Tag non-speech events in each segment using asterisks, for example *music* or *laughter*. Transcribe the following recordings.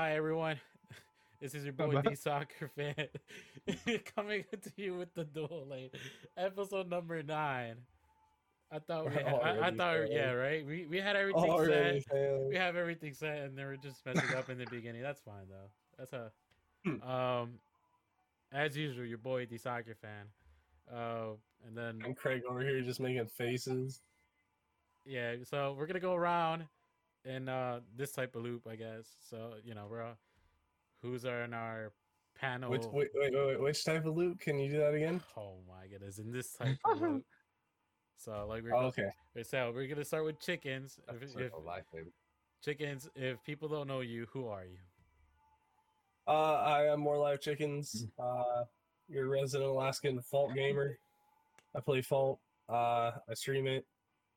Hi everyone. *laughs* This is your boy. D Soccer fan *laughs* coming to you with the Duo Lane episode number nine. I thought we had, I, I thought failing. yeah right. We we had everything Already set. failing. We have everything set, and they were just messing up in the beginning. That's fine though. That's a Hmm. um as usual your boy D Soccer fan. Uh, and then And Craig over here just making faces. yeah, so we're gonna go around in uh this type of loop, I guess. So you know we're uh, who's are in our panel. Which wait, wait, wait, wait, which type of loop? Can you do that again? Oh my goodness, in this type of loop. *laughs* So like we're Oh, okay. so we're gonna start with chickens. If, That's if a life, chickens, if people don't know you, who are you? Uh, I am more live chickens. Uh, your resident Alaskan Fault gamer. I play Fault. Uh, I stream it.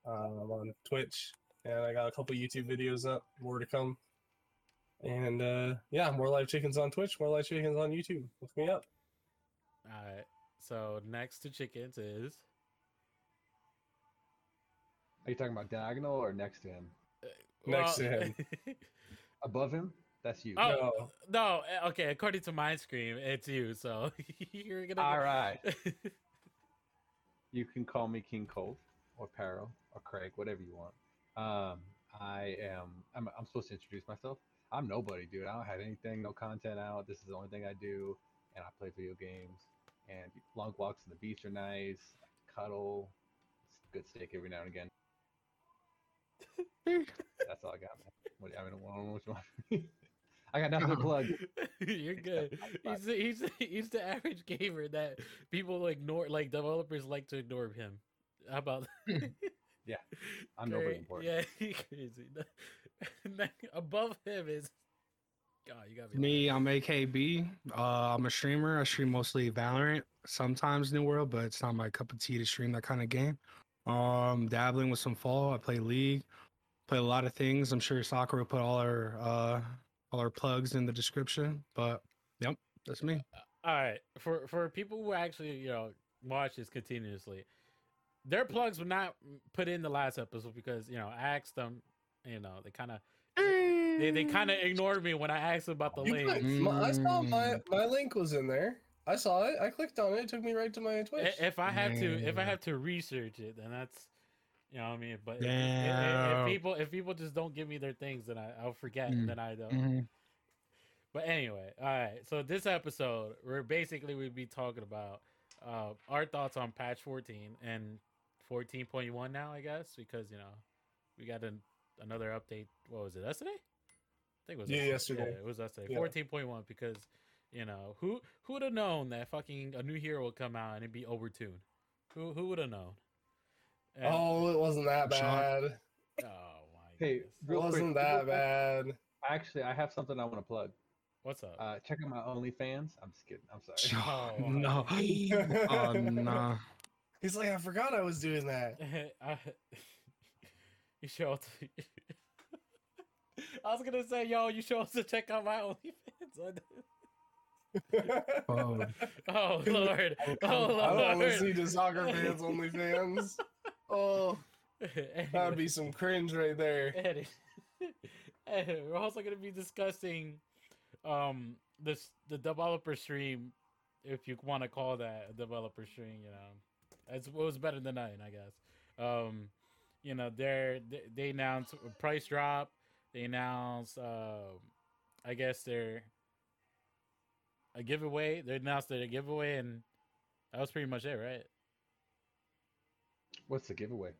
Uh, I'm on Twitch, and I got a couple YouTube videos up. More to come. And uh, yeah, more live chickens on Twitch. More live chickens on YouTube. Look me up. All right. So next to chickens is Are you talking about diagonal or next to him? Next to him. *laughs* Above him? That's you. Oh, No. no, eh, okay. According to my screen, it's you. So *laughs* you're gonna. All right. *laughs* You can call me King Cold or Paro or Craig, whatever you want. Um, I am. I'm, I'm supposed to introduce myself. I'm nobody, dude. I don't have anything, no content out. This is the only thing I do, and I play video games. And long walks on the beach are nice. Cuddle, good steak every now and again. *laughs* That's all I got, man. What, I mean, I don't know what you want. from. *laughs* I got nothing to plug. *laughs* You're good. He's the, he's the, he's the average gamer that people ignore. Like developers like to ignore him. How about? Yeah, *laughs* I'm nobody important. Yeah, *laughs* he crazy. *laughs* Then Above him is. God, you got Me, I'm AKB. Uh, I'm a streamer. I stream mostly Valorant, sometimes New World, but it's not my cup of tea to stream that kind of game. Um, dabbling with some Fault. I play League, play a lot of things. I'm sure Soccer will put all our uh all our plugs in the description. But yep, that's me. All right, for for people who actually you know watch this continuously, their plugs were not put in the last episode because you know I asked them. You know they kind of they, they kind of ignored me when I asked them about the You link. clicked. My- I saw my Mm. my link was in there. I saw it. I clicked on it. It took me right to my I- Twitch. If I have to, if I Mm. have to research it, then that's, you know, what I mean. But if, if- if- if people, if people just don't give me their things, then I, I'll forget, Mm. and then I don't. Mhm. But anyway, all right. So this episode, we're basically we'd be talking about uh, our thoughts on patch 14 and 14.1 now, I guess, because you know we got an, another update. What was it? Yesterday? I think it was Yeah, yesterday. Yeah, it was yesterday. Yeah. 14.1 because you know who who would have known that fucking a new hero would come out and it'd be overtuned? Who who would have known? And- oh, it wasn't that Sean. bad. oh my Hey, goodness. It wasn't real that bad. Actually, I have something I want to plug. What's up? Uh, check out my OnlyFans. I'm just kidding. I'm sorry. Oh, Oh, no. oh no. He's like, I forgot I was doing that. *laughs* I, you show us. *laughs* I was gonna say, yo, you show us to check out my OnlyFans. *laughs* Oh. oh lord, oh lord! I don't want to see the soccer fans only fans. Oh, that'd be some cringe right there. Eddie. Eddie, We're also gonna be discussing um this the developer stream, if you want to call that a developer stream. You know, it's, it was better than nine, I guess. Um, you know, they're they, they announced a price drop. They announced, uh, I guess they're a giveaway. They announced their giveaway, and that was pretty much it, right? What's the giveaway?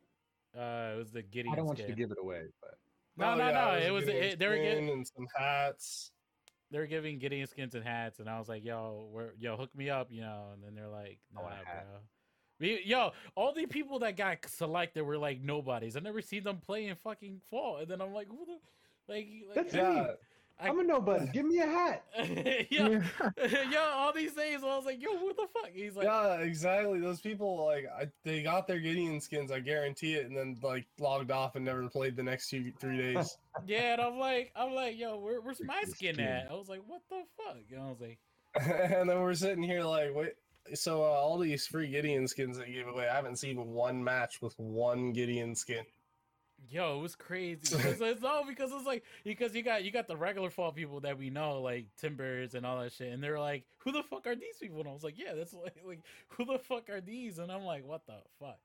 Uh, it was the Gideon I don't want you to give it away, but No, Oh, no, yeah, no. It was getting it, they were skin getting and some hats. they were giving Gideon skins and hats, and I was like, "Yo, where, yo, hook me up," you know. And then they're like, "No, "Nah, want hat. bro." We, yo, all the people that got selected were like nobodies. I never seen them play in fucking Fault, and then I'm like, "Who the?" Like, like That's yeah, me. I- I'm a nobody. Give me a hat. *laughs* yo, *laughs* yo, all these things. I was like, "Yo, what the fuck?" He's like, yeah, exactly. Those people like I, they got their Gideon skins, I guarantee it, and then like logged off and never played the next two three days. *laughs* "Yeah," and I'm like, "I'm like, yo, where, where's my skin skin. at?" I was like, "What the fuck?" And I was like, and then we're sitting here like, wait. So uh, all these free Gideon skins they gave away, I haven't seen one match with one Gideon skin. Yo, it was crazy. Because it's, no, because it's like because you got you got the regular Fault people that we know, like Timbers and all that shit, and they're like, "Who the fuck are these people?" And I was like, "Yeah, that's *laughs* like, like who the fuck are these?" And I'm like, "What the fuck?"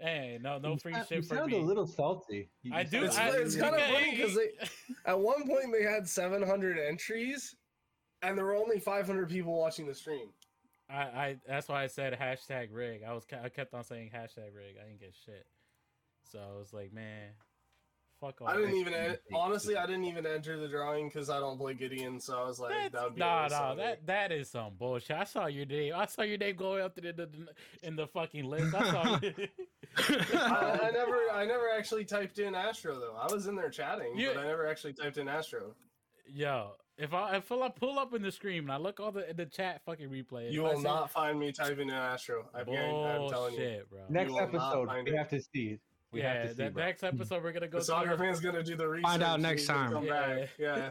Hey, no, no You free sound- shit you for sound me. a little salty. You- I do. It's- I, really- it's kinda funny because- funny 'cause they- At one point, they had 700 entries, and there were only 500 people watching the stream. I, I that's why I said hashtag rig. I was I kept on saying hashtag rig. I didn't get shit. So I was like, man, fuck all. I didn't even en- honestly, I didn't even enter the drawing because I don't play Gideon. So I was like, That's, that would be nah, nah, that that is some bullshit. I saw your name. I saw your name going up to the, the, in the fucking list. I saw. *laughs* *laughs* I, I never, I never actually typed in Astro though. I was in there chatting, You- but I never actually typed in Astro. Yo, if I if I pull up in the screen and I look all the the chat fucking replay, You will see- not find me typing in Astro. I'm, I'm telling you. bullshit, bro. Next will not episode, we it. have to see. We yeah, have to see. the bro. next episode we're gonna go. The soccer fan's gonna do the research. Find out next time. Come Yeah. back. Yeah,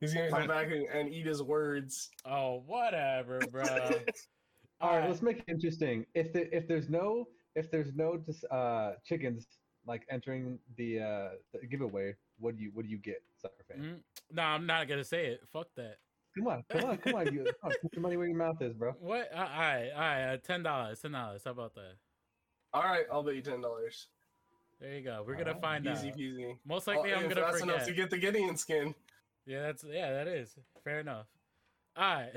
he's gonna come back and, and eat his words. Oh, whatever, bro. *laughs* All right, let's make it interesting. If the, if there's no if there's no uh chickens like entering the uh the giveaway, what do you what do you get, soccer fan? Mm, No, I'm not gonna say it. Fuck that. Come on, come on, come on, you come on, put your money where your mouth is, bro. *laughs* What? All right, all right. Uh, ten dollars. Ten dollars. How about that? All right, I'll bet you ten dollars. There you go. We're gonna Alright, find Easy out. peasy. Most likely, I'm gonna that's enough to get the Gideon skin. Yeah, that's yeah, that is fair enough. All right.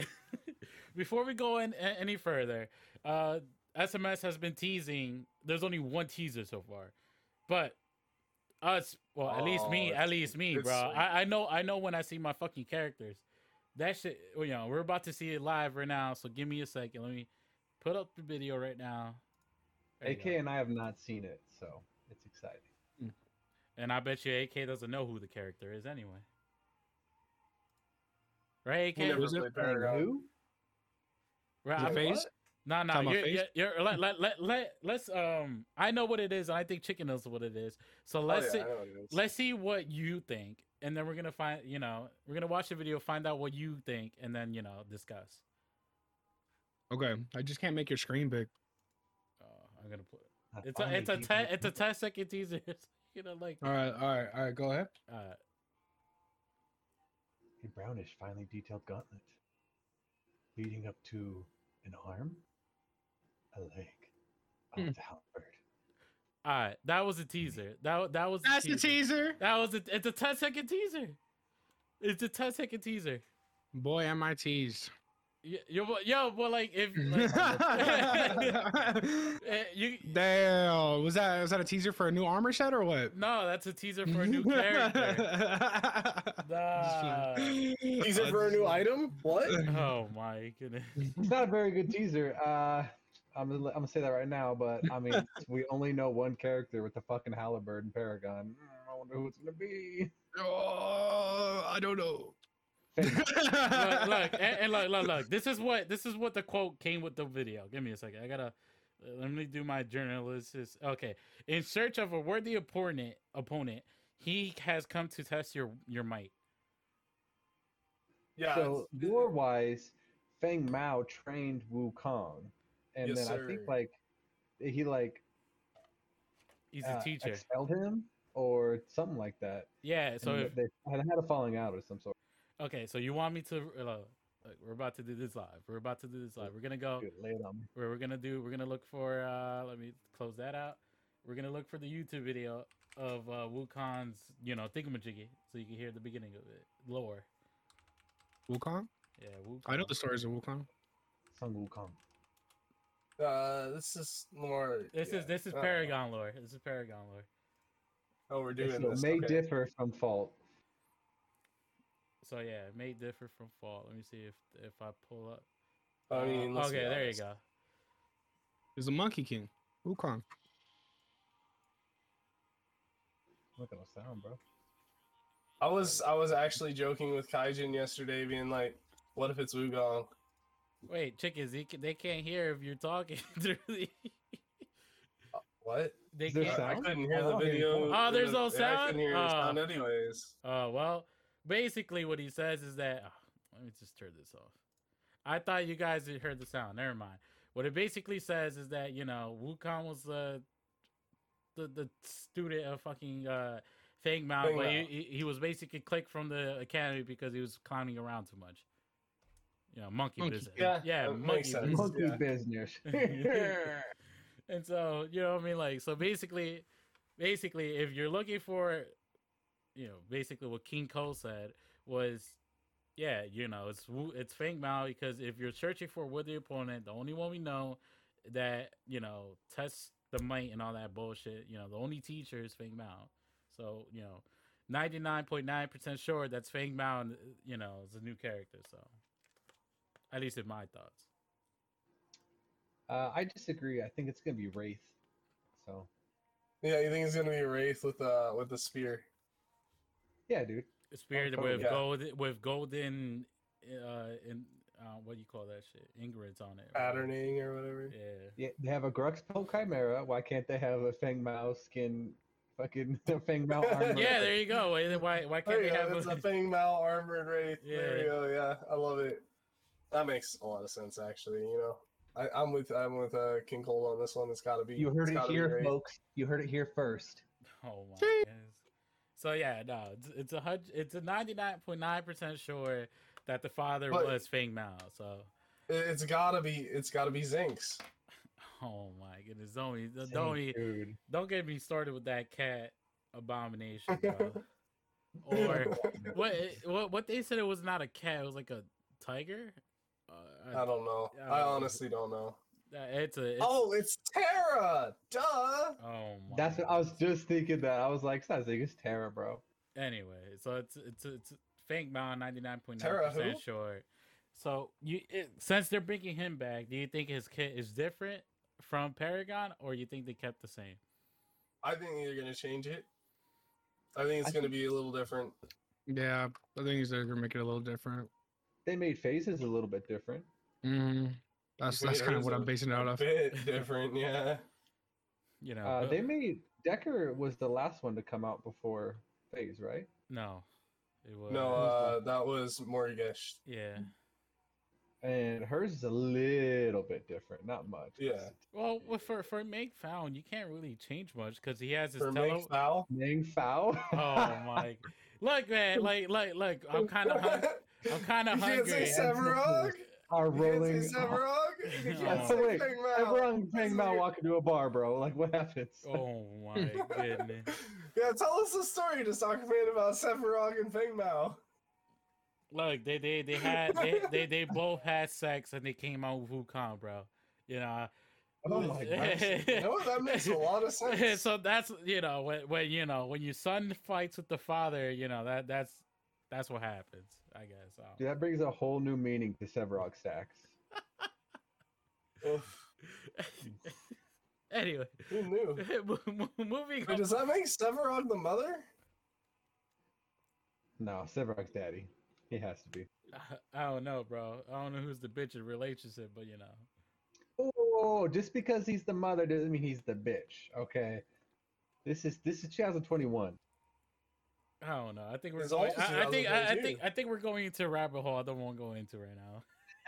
*laughs* Before we go in any further, uh, SMS has been teasing. There's only one teaser so far, but us, well, at least me, Oh, at least me, bro. I, I know, I know when I see my fucking characters. That shit, well, you know, we're about to see it live right now. So give me a second. Let me put up the video right now. There AK and I have not seen it, so it's exciting. Mm. And I bet you AK doesn't know who the character is anyway. Right, AK? Never played Paragon. Who? Right, The I'm- face? No, no, Talking you're, you're, you're, let, let, let, let, let's, um, I know what it is, and I think Chicken knows what it is. So Oh, let's yeah, see, what let's see what you think, and then we're gonna find, you know, we're gonna watch the video, find out what you think, and then you know discuss. Okay, I just can't make your screen big. Uh, I'm gonna put I it's a finally it's a beat ten you. it's a 10 second teaser. *laughs* you know, like All right, all right, all right. Go ahead. uh, A brownish, finely detailed gauntlet, leading up to an arm, a leg of Hmm. the halberd. all right, that was a teaser. That that was That's the teaser. That was a, it's a 10 second teaser. It's a 10 second teaser. Boy, am I teased. Yo, yo, yo well, like if *laughs* like, *laughs* eh, you Damn, was that was that a teaser for a new armor set or what? no, that's a teaser for a new *laughs* character. Nah. Teaser for a new item? What? Oh my goodness. It's not a very good teaser. Uh, I'm gonna, I'm gonna say that right now, but I mean, *laughs* we only know one character with the fucking halberd and Paragon. Mm, I wonder who it's gonna be. Oh, I don't know. *laughs* look, look, and, and look, look, look. This is what this is what the quote came with the video. Give me a second. I gotta uh, let me do my journalist. Okay, in search of a worthy opponent, opponent, he has come to test your your might. Yeah. so it's- lore wise, Feng Mao trained Wu Kong, and Yes, then I think like he like He's a uh, teacher. expelled him or something like that. Yeah. So if, they had had a falling out of some sort. okay, so you want me to? Uh, look, we're about to do this live. We're about to do this live. We're gonna go. Good, lay it on where we're gonna do we're gonna look for uh let me close that out we're gonna look for the youtube video of uh wukong's you know thingamajiggy so you can hear the beginning of it lore Wukong? yeah Wukong. I know the stories of Wukong. Sun Wu Kong. Uh, this is more. this yeah, is this is I paragon lore this is paragon lore Oh, we're doing so this. may okay. differ from fault. so yeah it may differ from fault. let me see if if i pull up I mean, Uh, okay there you go He's a Monkey King. Wukong. Look at the sound, bro. I was I was actually joking with Kaijin yesterday, being like, "What if it's Wugong?" Wait chickens they, ca- they can't hear if you're talking *laughs* through the What? they can't I couldn't hear I the don't hear any video. sound. Oh, there's the- no I sound? couldn't hear the Oh. sound anyways. Uh, well, basically, what he says is that. ah, let me just turn this off. I thought you guys had heard the sound. Never mind. What it basically says is that you know Wukong was uh, the, the student of fucking uh, Fang Mao, but he, he, he was basically clicked from the academy because he was clowning around too much. You know, monkey, Monkey. business. Yeah, yeah, monkey business. Monkey Yeah. business. *laughs* *laughs* and so you know what I mean, like so basically, basically, if you're looking for, you know, basically what King Cole said was, yeah, you know, it's Wu- it's Fang Mao because if you're searching for with the opponent, the only one we know that you know tests the might and all that bullshit, you know, the only teacher is Fang Mao. So you know, ninety nine point nine percent sure that's Fang Mao, and, you know, is a new character. So, at least in my thoughts. Uh, I disagree. I think it's gonna be Wraith. So Yeah, you think it's gonna be wraith with uh with the spear? yeah, dude. Spirit totally. with Yeah. gold with golden uh in uh what do you call that shit? Ingredients on it. right? Patterning or whatever. Yeah. Yeah, they have a Grux Pelt Khaimera. Why can't they have a Feng Mao skin? Fucking *laughs* Feng Mao armor. *laughs* Yeah, there you go. Why why, why can't you they have It's a, a Fang Mao armored wraith. *laughs* There Yeah. you go. Yeah, I love it. That makes a lot of sense, actually. You know, I, I'm with I'm with uh, King Cold on this one. It's got to be. You heard it here, folks. You heard it here first. *laughs* Oh my goodness. So yeah, no, it's, it's a hundred it's a ninety nine point nine percent sure that the father But- was Fang Mao. So It- It's gotta be. It's gotta be Zinx. *laughs* oh my goodness. Don't Same don't don't get me started with that cat abomination, bro. *laughs* or what what what they said it was not a cat, it was like a tiger? Uh, I don't know. Yeah, I I- honestly don't know. Uh, It's a. It's, Oh, it's Terra. Duh. Oh my. That's what I was just thinking. That I was like, it's not Zig, it's Terra, bro. Anyway, so it's it's it's Fang Mao ninety nine point nine percent sure. So you it, since they're bringing him back, do you think his kit is different from Paragon, or you think they kept the same? I think they're gonna change it. I think it's I gonna be a little different. Yeah, I think they're gonna make it a little different. They made phases a little bit different. Hmm That's that's kind of what I'm basing it a out of. Bit different, yeah. *laughs* You know, Uh, they made Dekker was the last one to come out before Phase, right? no, it was No, uh, that was Morigesh. yeah. And hers is a little bit different, not much. Yeah. Well, for for Make Found, you can't really change much because he has his For tele. make foul. Ming Fao. Oh my! *laughs* Look, man, like like like I'm *laughs* kind of hung- I'm kind of You can't say hungry. Sevarog. Are rolling. say Sevarog. You No. can't Oh, say wait, Everyone Feng Mao That's walk into a bar, bro. Like, what happens? Oh my *laughs* goodness! Yeah, tell us the story to Soccer Man about Sephiroth and Feng Mao. Look, they they they had they, they they both had sex and they came out with Wukong, bro. You know. Oh my *laughs* gosh. You know what? That makes a lot of *laughs* sense. so that's you know when when you know when your son fights with the father, you know that that's that's what happens. I guess. So. Dude, that brings a whole new meaning to Sevarog stacks. *laughs* Anyway, Who knew? *laughs* mo- mo- moving Wait, on. does that make Sevarog the mother? No, Sevarog's daddy. He has to be. I don't know, bro. I don't know who's the bitch in relationship, but you know. Oh, just because he's the mother doesn't mean he's the bitch. Okay. This is this is 2021. I don't know. I think we're going. also I, I think. I, I think. I think we're going into a rabbit hole. I don't want to go into right now. *laughs*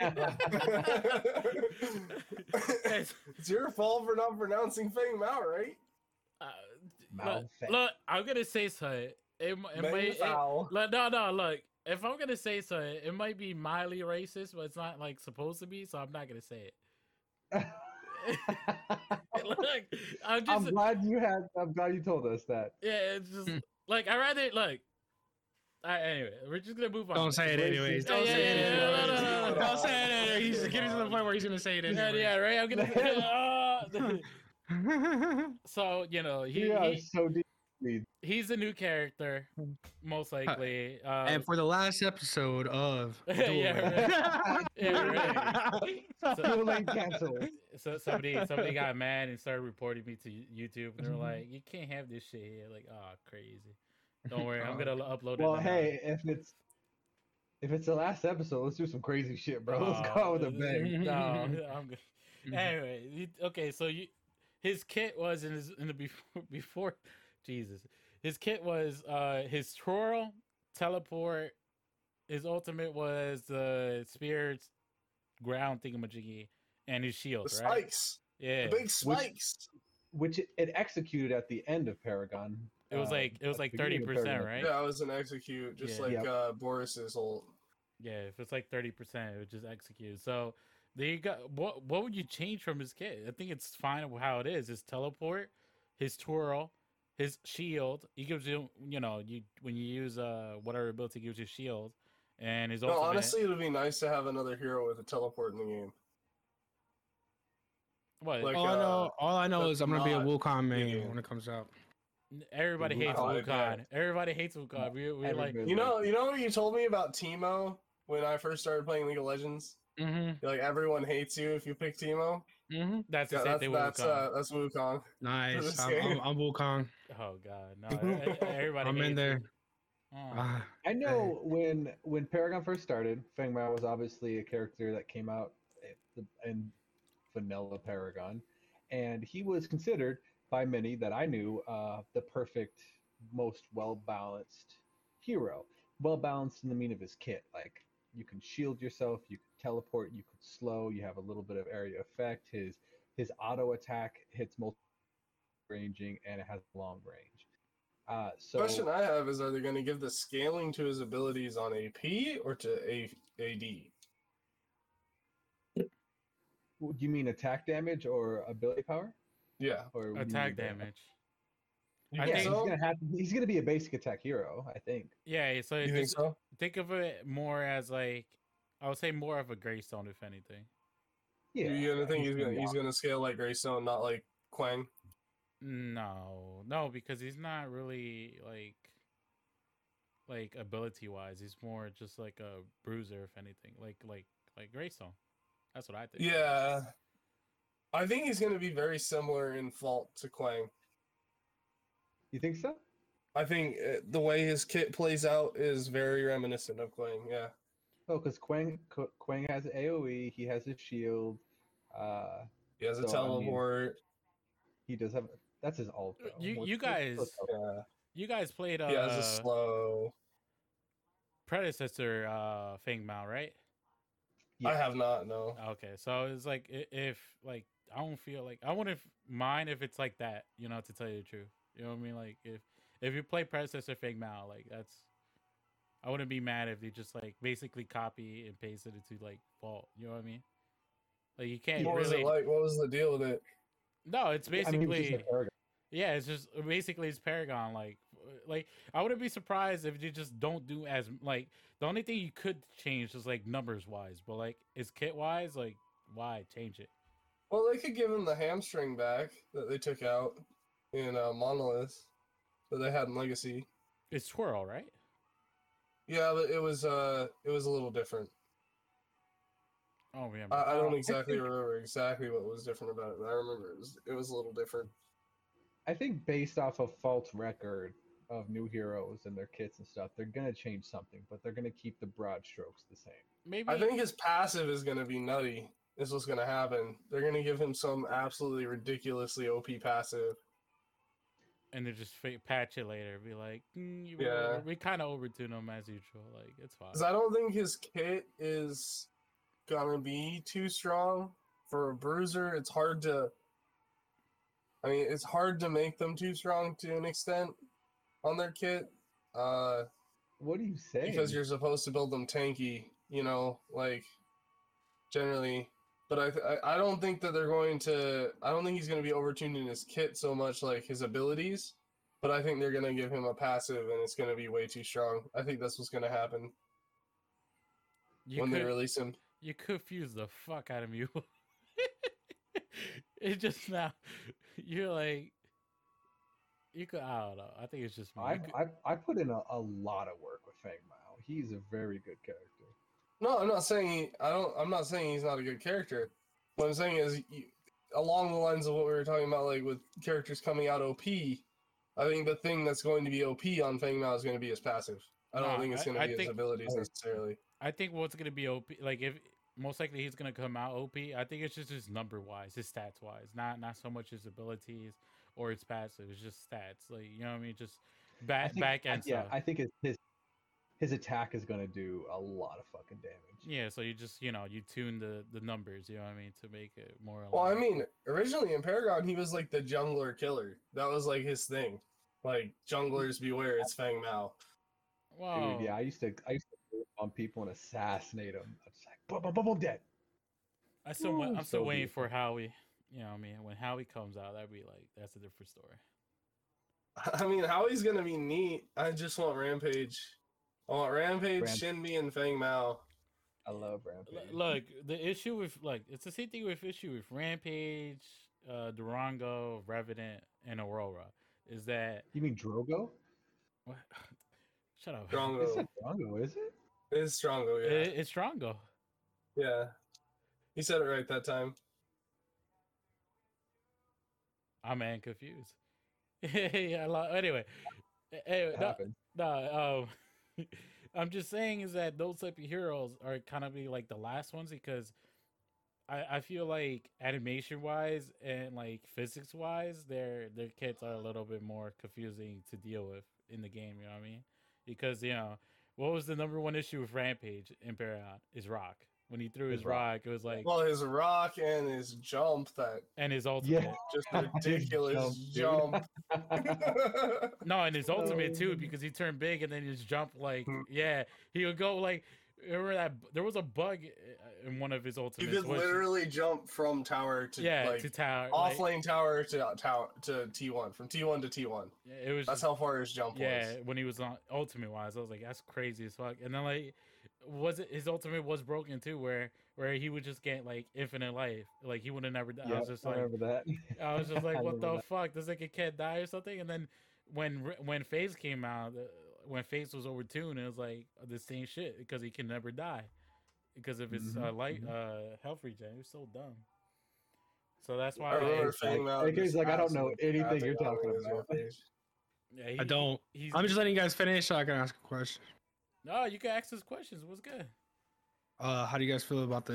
It's- *laughs* it's your fault for not pronouncing Feng Mao, right? uh, look, look, I'm gonna say something. It, it might. It, look, no, no. Look, if I'm gonna say something, it might be mildly racist, but it's not like supposed to be. So I'm not gonna say it. *laughs* look, I'm I'm glad you had. I'm glad you told us that. yeah, it's just Hmm. Like I rather like. All right, anyway, we're just gonna move on. Don't say it anyways. Don't yeah, say yeah, it yeah, anyways. no, no, no, no, Don't say it anyways. He's getting to the point where he's gonna say it Yeah, anyway. yeah, right. I'm gonna. uh, *laughs* *laughs* so you know, he, We are he so deep. he's a new character, most likely. Um, and for the last episode of *laughs* Yeah, Duel- Yeah, So- Dueling canceled. So somebody somebody got *laughs* mad and started reporting me to YouTube, and they're Mm-hmm. like, "You can't have this shit here." Like, oh, crazy. Don't worry, I'm gonna upload it. Well, now. hey, if it's if it's the last episode, let's do some crazy shit, bro. Let's go Oh, with a bang. *laughs* No, I'm *laughs* good. Mhm. Anyway, okay, so you, his kit was in his in the before before Jesus. His kit was uh his twirl, teleport. His ultimate was the spirit ground thingamajiggy and his shield, The right? spikes. Yeah. The big spikes. which it, it executed at the end of Paragon. It was uh, like it was at like thirty percent, right? Yeah, it was an execute, just Yeah. like Yep. uh, Boris's ult. Yeah, if it's like thirty percent, it would just execute. So there you go. What what would you change from his kit? I think it's fine how it is. His teleport, his twirl, his shield. He gives you you know you when you use uh whatever ability gives you shield, and his No, ultimate. honestly, it would be nice to have another hero with a teleport in the game. What like, all I know, uh, all I know is I'm gonna be a not Wukong main in. when it comes out. everybody Wukong. hates Oh, yeah. Wukong. Everybody hates Wukong. We we like You know, you know what you told me about Teemo when I first started playing League of Legends. Mm-hmm. Like everyone hates you if you pick Teemo. Mm-hmm. that's the Yeah, same that's thing with that's Wukong. uh, that's Wukong. Nice. *laughs* I'm, game. I'm, I'm Wukong. oh god, no! *laughs* Everybody I'm hates in there. him. Oh. I know when when Paragon first started, Feng Mao was obviously a character that came out at the- in vanilla Paragon, and he was considered by many that I knew uh, the perfect, most well balanced hero. Well balanced in the mean of his kit, like you can shield yourself, you can teleport, you can slow, you have a little bit of area effect. His his auto attack hits multi ranging and it has long range. Uh, so Question I have is: Are they going to give the scaling to his abilities on AP or to A- AD? Do you mean attack damage or ability power? Yeah, Or what do you Attack mean damage. I Yeah, think think- he's gonna have. He's gonna be a basic attack hero, I think. Yeah, so You think so? think of it more as like I would say more of a greystone, if anything. Yeah. you gonna think he's gonna he's gonna scale like Greystone, not like Kwang? No, no, because he's not really like like ability wise. He's more just like a bruiser, if anything. Like like like Greystone. That's what I think. Yeah, I think he's gonna be very similar in fault to Kwang. You think so? I think uh, the way his kit plays out is very reminiscent of Kwang. Yeah. Oh, because Kwang Qu- Kwang has AOE. He has his shield. Uh, He has a So, I mean, teleport. he does have. That's his ult. Though. you- you guys- Yeah. You guys played uh He has a slow. predecessor uh Fang Mao, right? I have not. No. Okay, so it's like if like I don't feel like I wouldn't mind if it's like that, you know, to tell you the truth. You know what I mean? Like if if you play predecessor Fang Mao, like that's I wouldn't be mad if they just like basically copy and paste it into like fault. You know what I mean? Like you can't What was really it like? What was the deal with it? no. It's I mean, basically just a yeah. It's just basically it's Paragon. Like like I wouldn't be surprised if you just don't do as like the only thing you could change is like numbers wise, but like is kit wise like why change it? Well, they could give him the hamstring back that they took out in uh, Monolith that they had in Legacy. It's twirl, right? Yeah, but it was uh, it was a little different. Oh yeah. I, I don't I exactly think- remember exactly what was different about it, but I remember it was it was a little different. I think based off of Fault's record of new heroes and their kits and stuff, they're gonna change something, but they're gonna keep the broad strokes the same. Maybe I think his passive is going to be nutty. Is what's going to happen. They're going to give him some absolutely ridiculously OP passive. and then just fa- patch it later. Be like, mm, you Yeah. we kind of overtune him as usual. Like it's fine. Because I don't think his kit is gonna be too strong for a bruiser. It's hard to. I mean, it's hard to make them too strong to an extent on their kit, uh, What do you say? because you're supposed to build them tanky. You know, like generally. But I, th- I I don't think that they're going to. I don't think he's going to be overtuning his kit so much like his abilities. But I think they're going to give him a passive, and it's going to be way too strong. I think that's what's going to happen you when could they release him. you confuse the fuck out of me. *laughs* it just now you're like you could. I don't know. I think it's just me. I, could- I I put in a, a lot of work with Fang Mao. He's a very good character. No, I'm not saying he, I don't. I'm not saying he's not a good character. What I'm saying is, you, along the lines of what we were talking about, like with characters coming out OP. I think the thing that's going to be OP on Fang Mao is going to be his passive. I don't Nah, think it's going to I be his think- abilities necessarily. I think what's gonna be OP. Like if most likely he's gonna come out OP. I think it's just his number wise, his stats wise, not not so much his abilities or it's passive. It's just stats. Like you know what I mean? Just back think- back I- end yeah, stuff. I think his, his his attack is gonna do a lot of fucking damage. Yeah, so you just you know you tune the the numbers, you know what I mean, to make it more. Well, I mean, originally in Paragon, he was like the jungler killer. That was like his thing. Like junglers beware, it's Fang Mao. wow. Dude, yeah, I used to I used to go on people and assassinate them. I was like, boom, boom, boom, boom, dead. I still wa- Ooh, I'm still so waiting for. Howie. You know, what I mean, when Howie comes out, that'd be like that's a different story. I mean, Howie's gonna be neat. I just want Rampage. I want Rampage, Ramp- Shinbi, and Fang Mao. I love Rampage. Look, the issue with like it's the same thing with issue with Rampage, uh Durango, Revenant, and Aurora is that You mean Drogo? what? *laughs* Shut up. Drongo. It's not Drogo, is it? It's Strongo, yeah. It- it's Drongo. yeah. He said it right that time. I'm man confused. *laughs* yeah, I anyway. Anyway, no. No, um, *laughs* I'm just saying is that those type of heroes are kind of be like the last ones because I I feel like animation wise and like physics wise, their their kits are a little bit more confusing to deal with in the game. You know what I mean? Because you know what was the number one issue with Rampage in Paragon is Rock. When he threw his His rock. rock, it was like Well, his rock and his jump, that and his ultimate. *laughs* just ridiculous jump, jump. *laughs* No, and his ultimate too, Oh. because he turned big and then his jump like Hmm. yeah, he would go like remember that there was a bug uh, in one of his you He could which- literally jump from tower to yeah like to tower. off like, lane tower to tower to T1, from T1 to T1. Yeah, it was That's just- how far his jump yeah was. when he was on ultimate wise. I was like that's crazy as fuck. And then like was it his ultimate was broken too, where where he would just get like infinite life, like he would have never. died. I was just I like that. I was just *laughs* like, what the that. fuck? Does like a kid die or something? And then when when Phase came out, uh, when Phase was over overtuned, it was like the same shit because he can never die because of his uh, Mhm, light mhm. uh, health regen. It was so dumb. So that's I why. remember like, AK's like, I don't know anything you're talking about. Yeah, he, I don't. He's, I'm just letting you guys finish so I can ask a question. No, you can ask us questions. What's good? Uh, how do you guys feel about the,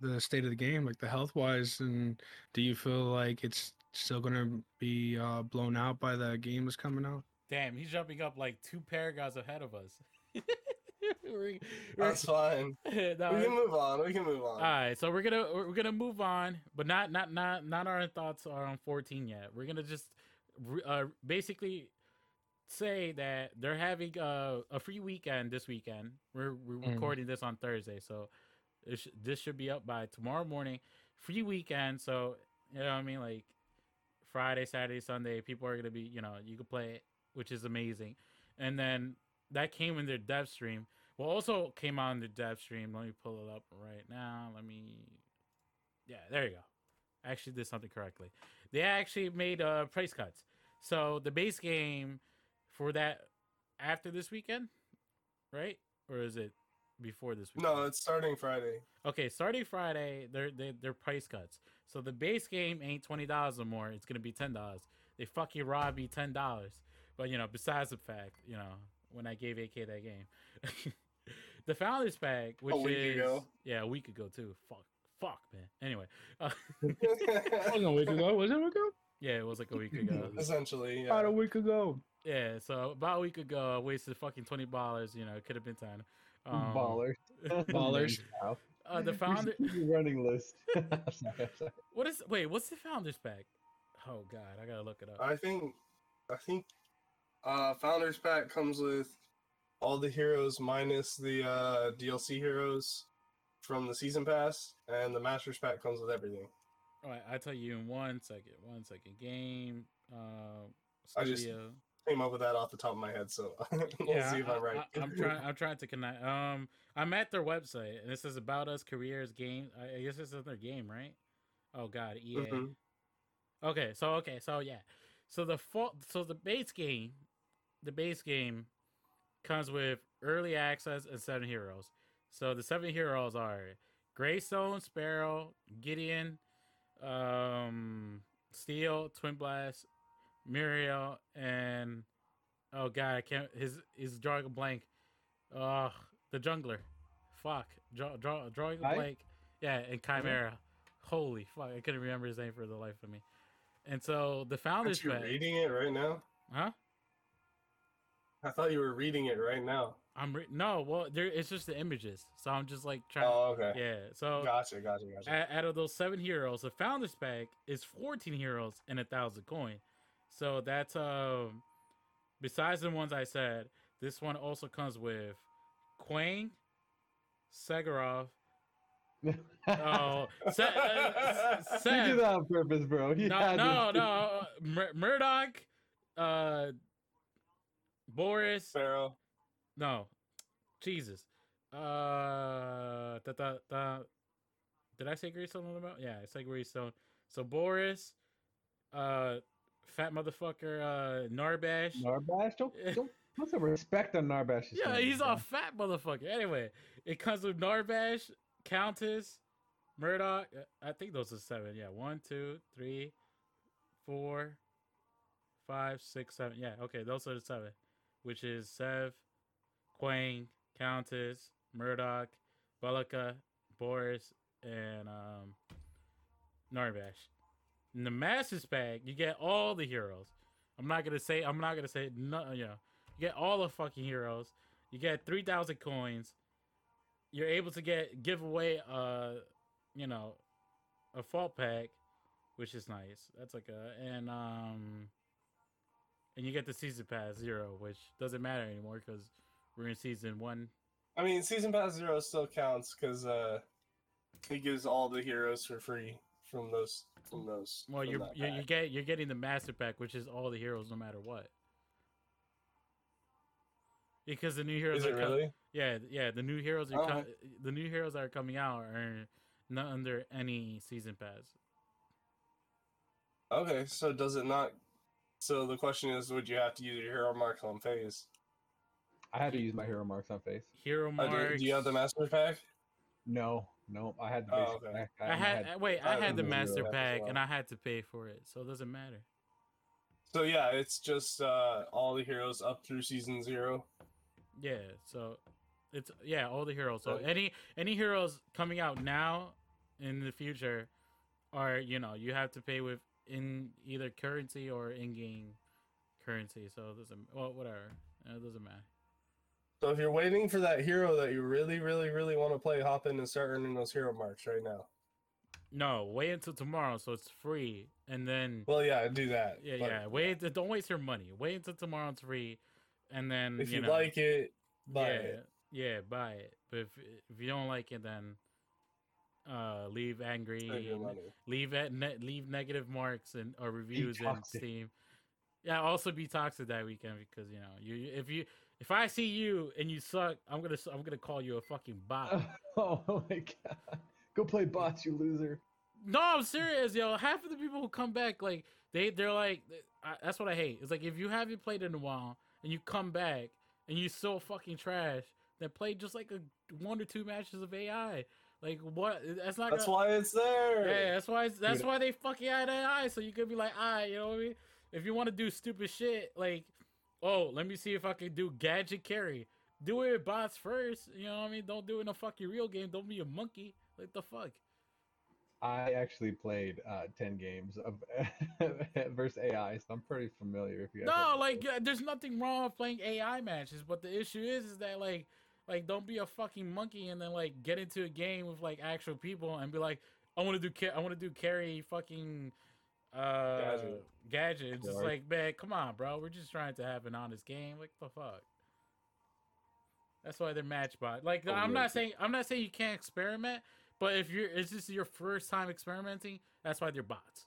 the the state of the game, like the health wise, and do you feel like it's still gonna be uh, blown out by the game that's coming out? Damn, he's jumping up like two paragons ahead of us. *laughs* We're- That's fine. we're- *laughs* no, We can move on. We can move on. All right, so we're gonna we're gonna move on, but not not not not our thoughts are on 14 yet. We're gonna just uh, basically say that they're having uh, a free weekend this weekend. We're we're Mm. recording this on Thursday, so it sh- this should be up by tomorrow morning. Free weekend, so you know what I mean, like Friday, Saturday, Sunday, people are gonna be you know you can play it, which is amazing. And then that came in their dev stream. Well, also came out in the dev stream. Let me pull it up right now. Let me. Yeah, there you go. I actually did something correctly. They actually made uh price cuts. So the base game for that after this weekend, right? Or is it before this weekend? No, it's starting Friday. Okay, starting Friday, they're they, they're price cuts. So the base game ain't twenty dollars or more. It's gonna be ten dollars. They fucking robbed me ten dollars. But you know, besides the fact, you know, when I gave AK that game, *laughs* the founders pack, which week is ago. yeah, a week ago too. Fuck, fuck, man. Anyway, uh, That wasn't a week ago. Was it a week ago? yeah, it was like a week ago. *laughs* Essentially, About a week ago. Yeah, so about a week ago, I wasted fucking twenty dollars. You know, it could have been ten. Um, Baller. *laughs* *laughs* Ballers. Uh, the founder. Your running list. *laughs* I'm sorry, I'm sorry. What is? Wait, what's the founders pack? Oh God, I gotta look it up. I think, I think, uh, Founders Pack comes with all the heroes minus the uh, DLC heroes from the season pass, and the Masters Pack comes with everything. All right, I'll tell you in one second. One second. Game. Uh, I just- studio. Came up with that off the top of my head, so *laughs* we'll yeah, see if I, I'm right. am trying. I'm trying to connect. Um, I'm at their website, and it says about us, careers, game. I, I guess this is their game, right? Oh God, EA. Mhm. Okay, so okay, so yeah, so the fault, so the base game, the base game, comes with early access and seven heroes. So the seven heroes are Greystone, Sparrow, Gideon, um, Steel, Twin Blast, Muriel, and oh god, I can't. His he's drawing a blank. Uh, the jungler. Fuck, draw, draw, drawing a blank. Yeah, and Khaimera. Holy fuck, I couldn't remember his name for the life of me. And so the founders Aren't you reading it right now? huh? I thought you were reading it right now. I'm re- no, well, there it's just the images, so I'm just like trying. Oh, okay. Yeah, so Gotcha, gotcha, gotcha. out of those seven heroes, the founders pack is 14 heroes and a thousand coin. So that's um, besides the ones I said, this one also comes with Kwang, Segorov. *laughs* Oh, Se- uh, you Seth. do that on purpose, bro. He *laughs* No, no, to- no. uh, Mur- Murdock, uh, Boris. Pharaoh. No, Jesus. Uh, da, da, da. Did I say Greystone on the mount? Yeah, I said Greystone. So Boris, uh, fat motherfucker, uh, Narbash. Narbash, don't *laughs* don't put some respect on Narbash. yeah, he's a fat motherfucker. Anyway, it comes with Narbash, Countess, Murdock. I think those are seven. Yeah, one, two, three, four, five, six, seven. Yeah, okay, those are the seven, which is Sev, Kwang, Countess, Murdock, Belica, Boris, and um, Narbash. In the Masters pack, you get all the heroes. I'm not gonna say. I'm not gonna say. No, you know, you get all the fucking heroes. You get three thousand coins. You're able to get give away uh, you know, a fault pack, which is nice. That's like a and um, and you get the season pass zero, which doesn't matter anymore because we're in season one. I mean, season pass zero still counts because uh, it gives all the heroes for free from those from those. Well, from you're you're, you get you're getting the master pack, which is all the heroes no matter what. Because the new heroes Is are it co- really? Yeah, yeah. The new heroes are Oh, co- the new heroes that are coming out are not under any season pass. Okay, so does it not? So the question is, would you have to use your hero marks on phase? I had to use my hero marks on face. Hero Uh, marks. do, do you have the master pack? No, no, I had the Oh, okay. pack. I had, uh, wait. I I had the master pack, well. and I had to pay for it, so it doesn't matter. So yeah, it's just uh, all the heroes up through season zero. Yeah, so it's yeah, all the heroes. So any any heroes coming out now in the future are you know you have to pay with in either currency or in game currency. So it doesn't well whatever. It doesn't matter. So if you're waiting for that hero that you really, really, really want to play, hop in and start earning those hero marks right now. No, wait until tomorrow, so it's free, and then Well, yeah, do that. yeah, but yeah. Wait, don't waste your money. Wait until tomorrow it's free, and then If you, you, know, like it, buy yeah, it. yeah, buy it. But if if you don't like it, then uh, leave angry, leave at ne- leave negative marks and or reviews in. Steam. Yeah, also be toxic that weekend because you know you you- if you if I see you and you suck, I'm gonna s- I'm gonna call you a fucking bot. *laughs* oh my god. Go play bots, you loser. No, I'm serious, yo. Half of the people who come back, like they, they're like, I, that's what I hate. It's like if you haven't played in a while and you come back and you so fucking trash, then play just like a one or two matches of AI. Like what? That's not. That's gonna, why it's there. Yeah, that's why. It's, that's Dude. why they fucking add AI. So you could be like, ah, you know what I mean? If you want to do stupid shit, like, oh, let me see if I can do gadget carry. Do it with bots first. You know what I mean? Don't do it in a fucking real game. Don't be a monkey. Like the fuck. I actually played uh, 10 games of *laughs* versus AI, so I'm pretty familiar if you No, like yeah, there's nothing wrong with playing AI matches, but the issue is is that like like don't be a fucking monkey and then like get into a game with like actual people and be like, I want to do ca- I want to do carry fucking uh gadget. Gadget. It's just like, man, come on, bro. We're just trying to have an honest game. Like the fuck. That's why they're match bot. Like Oh, I'm yeah. not saying I'm not saying you can't experiment, but if you're it's just your first time experimenting, that's why they're bots.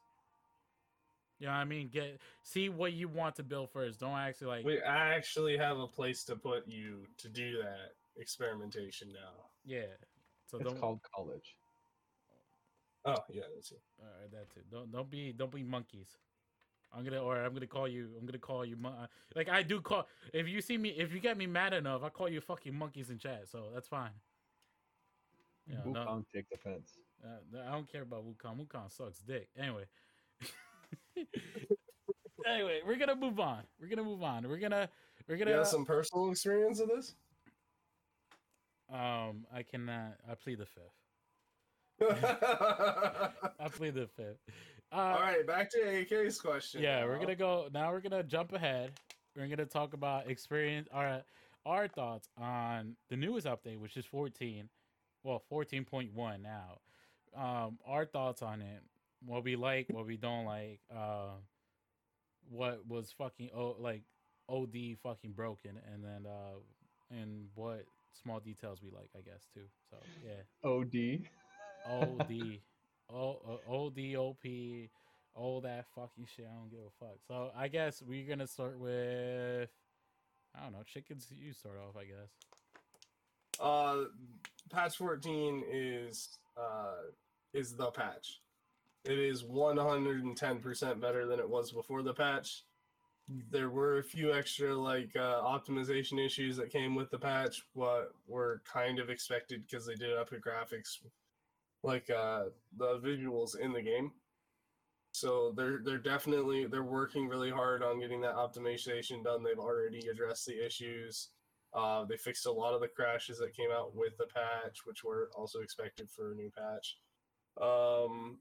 You know what I mean? Get see what you want to build first. Don't actually like We actually have a place to put you to do that experimentation now. yeah. So it's don't called college. Oh yeah, that's it. all right, that's it. Don't don't be don't be monkeys. I'm gonna or I'm gonna call you. I'm gonna call you mon- uh, like I do call. If you see me, if you get me mad enough, I call you fucking monkeys in chat. So that's fine. Yeah, no, Wukong takes offense. uh, I don't care about Wukong. Wukong sucks dick. Anyway. *laughs* anyway, we're gonna move on. We're gonna move on. We're gonna we're gonna you have some personal experience of this? um. I cannot. I plead the fifth. All I plead the fifth. Uh, right, back to AK's question. Yeah, we're gonna go now. We're gonna jump ahead. We're gonna talk about experience. Our our thoughts on the newest update, which is 14, well, 14.1 now. Um, our thoughts on it, what we like, what we don't like, uh, what was fucking oh like OD fucking broken, and then uh, and what small details we like, I guess too. So yeah, OD. OD, O uh, OD OP, all that fucking shit. I don't give a fuck. So I guess we're gonna start with I don't know, chickens. You start off, I guess. Uh, patch 14 is uh is the patch. It is 110% better than it was before the patch. There were a few extra like uh, optimization issues that came with the patch, what were kind of expected because they did up the graphics, like uh, the visuals in the game. So they're they're definitely they're working really hard on getting that optimization done. They've already addressed the issues. Uh, they fixed a lot of the crashes that came out with the patch, which were also expected for a new patch. Um,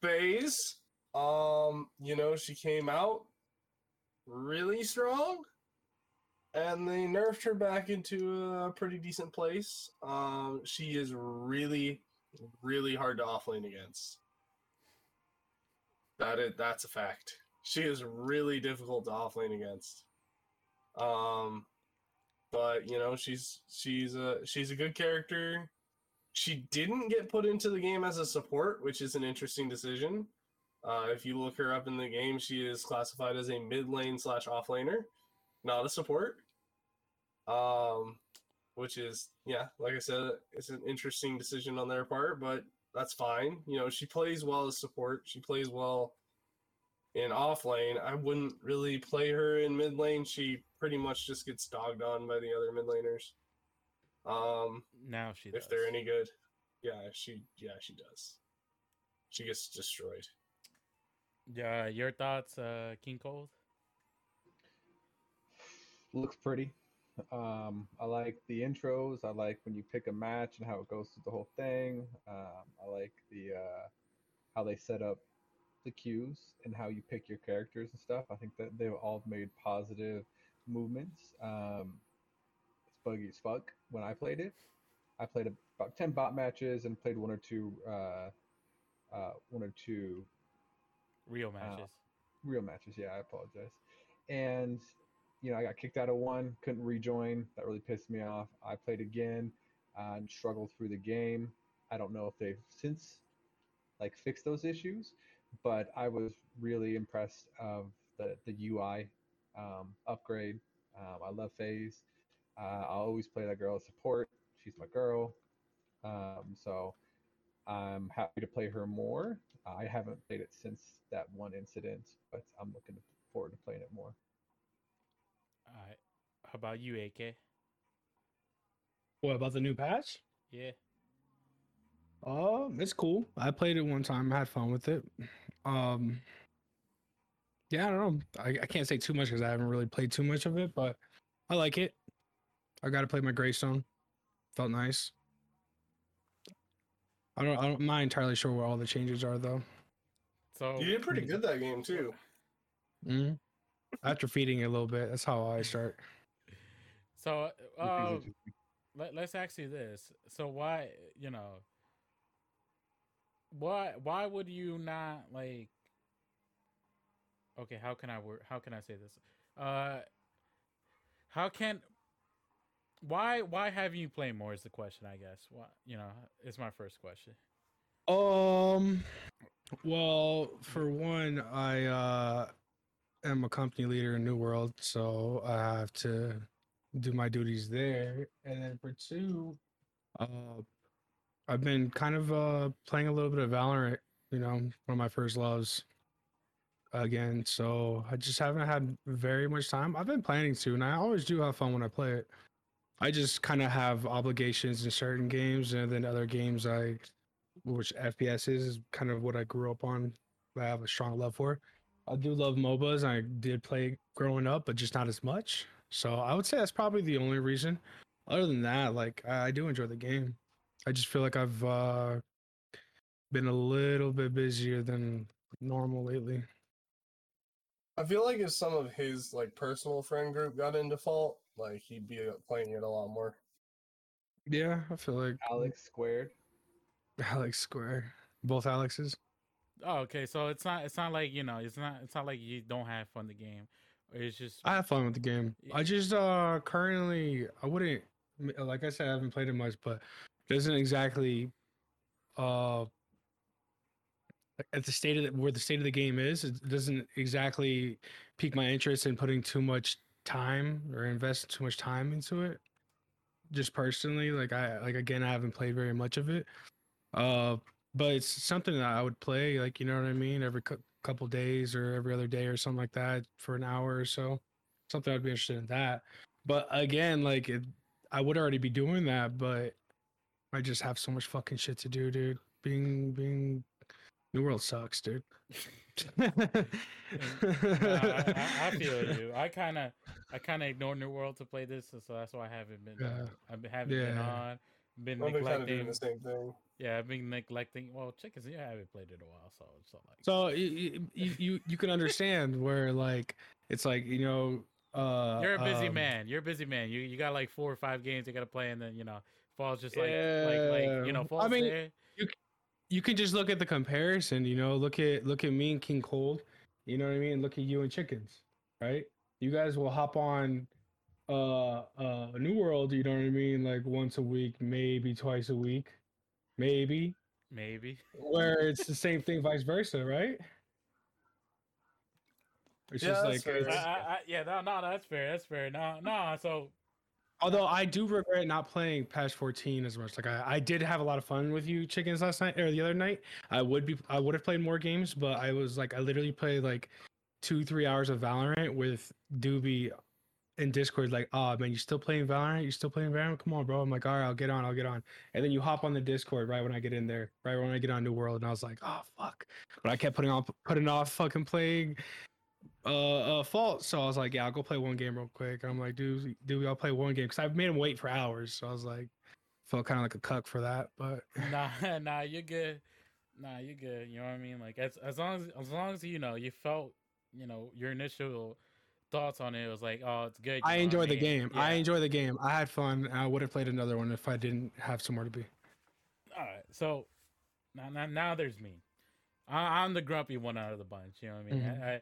Phase, um, you know, she came out really strong, and they nerfed her back into a pretty decent place. Um, she is really, really hard to offlane against. That is, that's a fact. She is really difficult to offlane against. Um, but you know, she's she's a she's a good character. She didn't get put into the game as a support, which is an interesting decision. Uh, if you look her up in the game, she is classified as a mid lane slash offlaner, not a support. Um, which is yeah, like I said, it's an interesting decision on their part, but that's fine. You know, she plays well as support. She plays well in off lane. I wouldn't really play her in mid lane. She pretty much just gets dogged on by the other mid laners. Um, Now she does. if they're any good, yeah, she yeah she does. She gets destroyed. Yeah, your thoughts, uh, King Cold? Looks pretty. Um, I like the intros. I like when you pick a match and how it goes through the whole thing. Um, I like the uh, how they set up the cues and how you pick your characters and stuff. I think that they've all made positive movements. Um, it's buggy as fuck when I played it. I played about ten bot matches and played one or two, uh, uh, one or two Real matches. real matches. Yeah, I apologize. And you know, I got kicked out of one, couldn't rejoin. That really pissed me off. I played again uh, and struggled through the game. I don't know if they've since like fixed those issues, but I was really impressed of the the UI um, upgrade. Um, I love Phase. Uh, I always play that girl as support. She's my girl. Um, so I'm happy to play her more. I haven't played it since that one incident, but I'm looking forward to playing it more. All right. How about you, AK? What about the new patch? Yeah. Um, it's cool. I played it one time. I had fun with it. Um, yeah, I don't know. I, I can't say too much because I haven't really played too much of it, but I like it. I got to play my Greystone. Felt nice. I don't. I don't, I'm not entirely sure where all the changes are though. So You did pretty good that game too. hmm After feeding a little bit, that's how I start. So uh, let, let's ask you this. So why, you know, why why would you not like Okay, how can I work? how can I say this? Uh how can why why haven't you played more is the question, I guess. Why, you know, is my first question. Um, well, for one, I uh am a company leader in New World, so I have to do my duties there. And then for two, uh, I've been kind of uh playing a little bit of Valorant. You know, one of my first loves. Again, so I just haven't had very much time. I've been planning to, and I always do have fun when I play it. I just kind of have obligations in certain games, and then other games I which FPS is, is kind of what I grew up on. I have a strong love for. I do love MOBAs. I did play growing up, but just not as much. So I would say that's probably the only reason. Other than that, like I, I do enjoy the game. I just feel like I've uh, been a little bit busier than normal lately. I feel like if some of his like personal friend group got into Fault, like he'd be uh, playing it a lot more. Yeah, I feel like Alex squared. Alex Square, both Alexes. Oh, okay. So it's not it's not like you know it's not it's not like you don't have fun the game. It's just I have fun with the game. I just uh currently I wouldn't like I said I haven't played it much, but it doesn't exactly uh at the state of the, where the state of the game is, it doesn't exactly pique my interest in putting too much time or invest too much time into it. Just personally, like I like again I haven't played very much of it. Uh but it's something that I would play like you know what I mean every cou- couple days or every other day or something like that for an hour or so. Something I'd be interested in that. But again, like it, I would already be doing that, but I just have so much fucking shit to do, dude. Being being New World sucks, dude. Nah, I, I, I feel *laughs* you. I kind of I kind of ignored New World to play this, so that's why I haven't been. Yeah. I've been haven't been on. Been I've been kind of doing the same thing. Yeah, I've been neglecting. Well, chickens. Yeah, I haven't played it in a while, so it's not like. so you, you you you can understand where like it's like you know uh You're a busy um, man. You're a busy man. You you got like four or five games you got to play, and then you know falls just like like like you know Yeah. falls I mean, there. you can just look at the comparison, you know, look at look at me and King Cold, you know what I mean? Look at you and Chickens, right? You guys will hop on uh uh New World, you know what I mean, like once a week, maybe twice a week, maybe. Maybe. Where it's the same thing vice versa, right? It's Yeah, just that's like fair. It's- I, I, yeah, no, no, that's fair. That's fair. No, no. So Although I do regret not playing Patch 14 as much. Like I, I did have a lot of fun with you chickens last night or the other night. I would be I would have played more games, but I was like I literally played like two, three hours of Valorant with Doobie in Discord, like, oh man, you still playing Valorant? You still playing Valorant? Come on, bro. I'm like, all right, I'll get on, I'll get on. And then you hop on the Discord right when I get in there, right when I get on New World, and I was like, oh fuck. But I kept putting off putting off fucking playing uh, uh fault. So I was like, yeah, I'll go play one game real quick. I'm like, dude, dude, I'll play one game because I've made him wait for hours. So I was like, felt kind of like a cuck for that. But *laughs* nah, *laughs* nah, you're good. Nah, you're good. You know what I mean? Like as as long as as long as you know you felt you know your initial thoughts on it It was like, oh, it's good. I enjoy the game. I enjoy the game. I had fun. I would have played another one if I didn't have somewhere to be. All right, so now now, now there's me. I, I'm the grumpy one out of the bunch. You know what I mean? Mhm. I,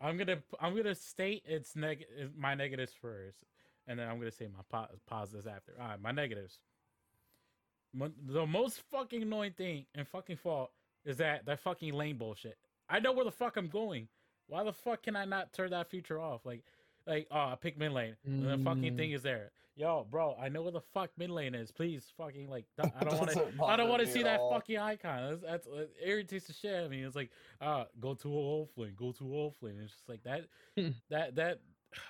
I'm gonna I'm gonna state it's neg my negatives first, and then I'm gonna say my po- positives after. All right, my negatives. The most fucking annoying thing and fucking fault is that that fucking lane bullshit. I know where the fuck I'm going. Why the fuck can I not turn that feature off? Like, like oh, I pick mid lane, and the fucking Mm. thing is there. Yo, bro, I know where the fuck mid lane is. Please, fucking like, *laughs* I don't want to. I don't want to see that all. fucking icon. That's, that's it irritates the shit out of me. It's like, ah, go to a whole flame, go to a whole flame. It's just like that, *laughs* that that. *sighs*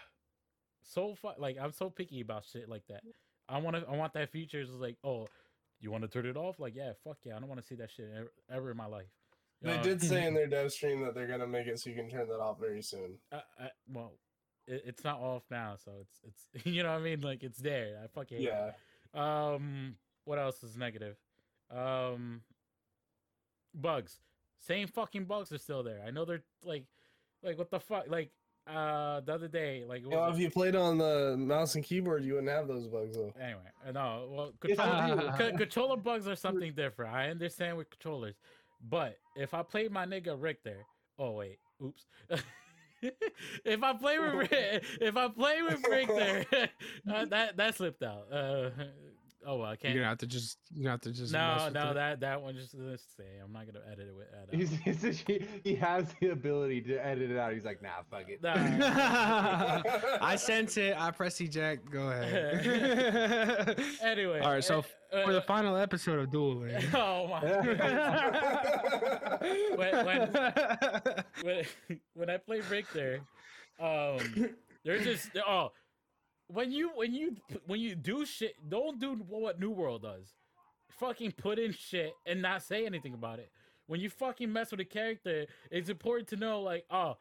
So fu- like I'm so picky about shit like that. I want to, I want that feature. It's like, oh, you want to turn it off? Like, yeah, fuck yeah, I don't want to see that shit ever, ever in my life. They Uh, did say in their dev stream that they're gonna make it so you can turn that off very soon. I, well, it, it's not off now, so it's it's *laughs* you know what I mean. Like it's there. I fucking hate it. Yeah. Um, what else is negative? Um, bugs. Same fucking bugs are still there. I know they're like, like what the fuck? Like, uh, the other day, like, Well, if it? you played on the mouse and keyboard, you wouldn't have those bugs though. anyway, uh, no. Well, *laughs* controller *laughs* bugs are something different. I understand with controllers, but if I play my nigga Riktor, oh wait, oops. *laughs* if I play with Rick, if I play with Riktor, *laughs* *laughs* uh, that that slipped out. Uh, oh well, I You're can't. gonna have to just you have to just No, no, it. that that one just let's say I'm not gonna edit it with. Edit He's, he's, he, he has the ability to edit it out. He's like, nah, fuck it. Nah. *laughs* I sent it. I press eject. Go ahead. *laughs* anyway, All right, so uh, For the uh, final episode of dueling. *laughs* oh my god. when, when, when, when I play Riktor, um, there's just oh, when you when you when you do shit, don't do what New World does. Fucking put in shit and not say anything about it. When you fucking mess with a character, it's important to know like, oh,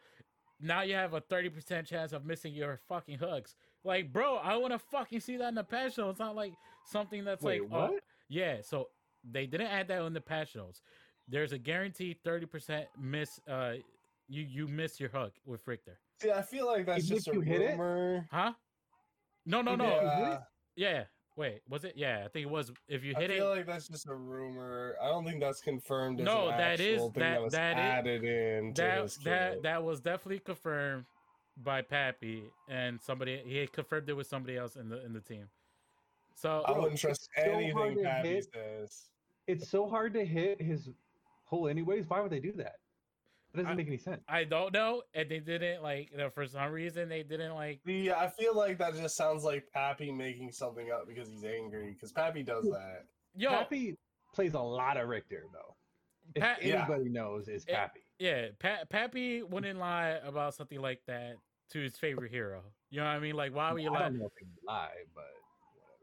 now you have a thirty percent chance of missing your fucking hooks. Like, bro, I want to fucking see that in the patch notes. It's not like something that's Wait, like, oh, what? yeah. So they didn't add that in the patch notes. There's a guaranteed thirty percent miss uh You you miss your hook with Riktor, See, I feel like that's Even just a you hit it? rumor. huh? No, no, no. Uh, yeah, Yeah. Wait, was it? Yeah, I think it was. If you hit it, I feel like that's just a rumor. I don't think that's confirmed. As No, an that is- actual thing that- was that is- added in. to that his that that was definitely confirmed by Pappy and somebody. He had confirmed it with somebody else in the in the team. So I wouldn't trust it's so anything to Pappy hit. says. It's so hard to hit his hole anyways. Why would they do that? That doesn't I- make any sense. I don't know, and they didn't like. You know, for some reason, they didn't like. The I feel like that just sounds like Pappy making something up because he's angry. Because Pappy does that. Yo, Pappy plays a lot of Riktor though. If Pa- yeah. anybody knows, is Pappy. yeah, pa- Pappy wouldn't lie about something like that to his favorite hero. You know what I mean? Like, why would you I lie? don't know if he lie, but whatever.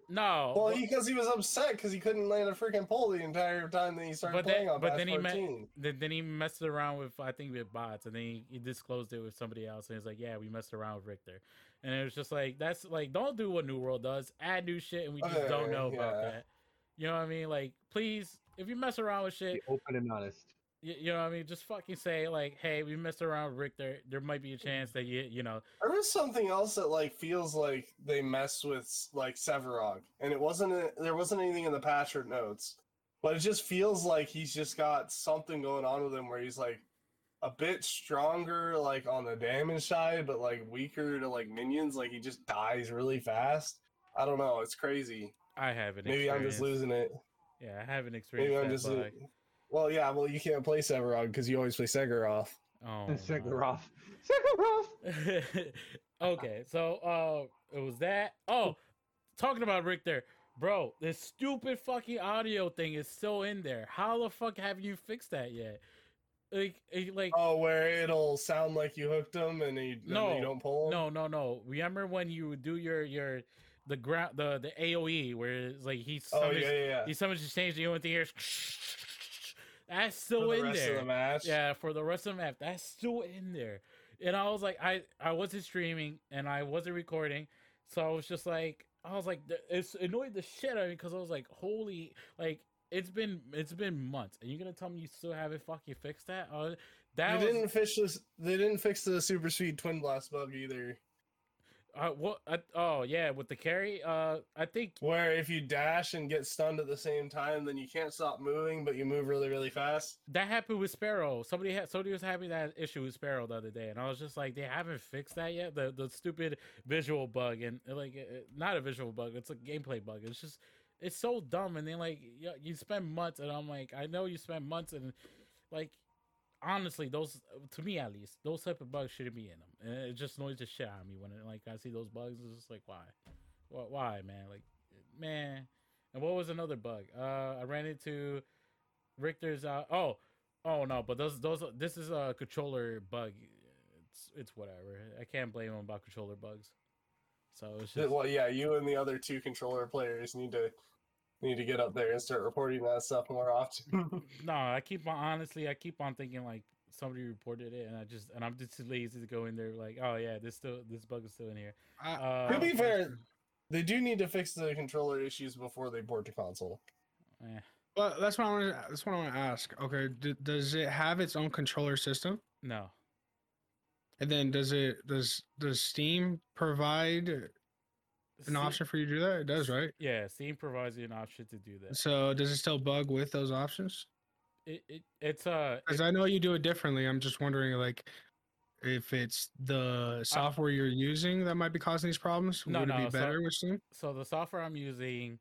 No, Well, because he, was upset because he couldn't land a freaking pole the entire time that he started But then- playing on but then he met- 14. then, then he messed around with I think with bots, and then he, he disclosed it with somebody else, and he's like, "Yeah, we messed around with Riktor," and it was just like, "That's like, don't do what New World does, add new shit, and we just don't Okay, know about that." You know what I mean? Like, please, if you mess around with shit, Be open and honest. You, you know what I mean? Just fucking say like, "Hey, we messed around with Riktor. There might be a chance that you, you know, There was something else that like feels like they messed with like Sevarog, and it wasn't a, there wasn't anything in the patch or notes, but it just feels like he's just got something going on with him where he's like a bit stronger like on the damage side, but like weaker to like minions. Like he just dies really fast. I don't know. It's crazy. I haven't. Maybe I'm just losing it. Yeah, I haven't experienced Maybe I'm just. bug. Well, yeah. Well, you can't play Sevarog because you always play Segoroth. Oh, And no. Sephiroth. *laughs* Sephiroth! *laughs* okay, so uh, it was that. Oh, talking about Riktor, bro, this stupid fucking audio thing is still in there. How the fuck have you fixed that yet? Like, like, Oh, where it'll sound like you hooked them and you, and No, you don't pull 'em? no, no, no. Remember when you would do your your the ground the the AOE where it's like he Oh summons yeah, yeah, yeah. he summons to change the only thing here. That's For still the in rest there. of the match. Yeah, for the rest of the map, that's still in there. And I was like, I I wasn't streaming and I wasn't recording, so I was just like, I was like, it's annoyed the shit out of me because I was like, holy, like it's been it's been months, and you're gonna tell me you still haven't fucking fixed that? Uh, that they was didn't fix this. They didn't fix the super speed twin blast bug either. Uh, what? I, oh yeah, with the carry. Uh, I think Where if you dash and get stunned at the same time, then you can't stop moving, but you move really, really fast. that happened with Sparrow. Somebody had somebody was having that issue with Sparrow the other day, and I was just like, they haven't fixed that yet. The the stupid visual bug and uh, like uh, not a visual bug, it's a gameplay bug. It's just it's so dumb. And then like you, you spend months, and I'm like, I know you spend months, and like honestly, those to me at least, those type of bugs shouldn't be in them. And it just annoys the shit out of me when it, like I see those bugs. It's just like why, why, why man? Like man. And what was another bug? Uh, I ran into Riktor's. Uh, oh, oh no, but those those this is a controller bug. It's it's whatever. I can't blame him about controller bugs. So it's just Well, yeah, you and the other two controller players need to need to get up there and start reporting that stuff more often. *laughs* no. I keep on honestly. I keep on thinking like somebody reported it, and I just and I'm just too lazy to go in there. Like, oh yeah, this still this bug is still in here. I, Uh, to be fair, they do need to fix the controller issues before they port to console. Yeah. well, that's what I want to. That's what I want to ask. Okay, d- does it have its own controller system? no. And then does it does does Steam provide an option for you to do that? It does, right? Yeah, Steam provides you an option to do that. So does it still bug with those options? It, it it's uh Because I know you do it differently. I'm just wondering, like, if it's the software you're using that might be causing these problems. No, Would it no, be so- better with Steam? so the software I'm using,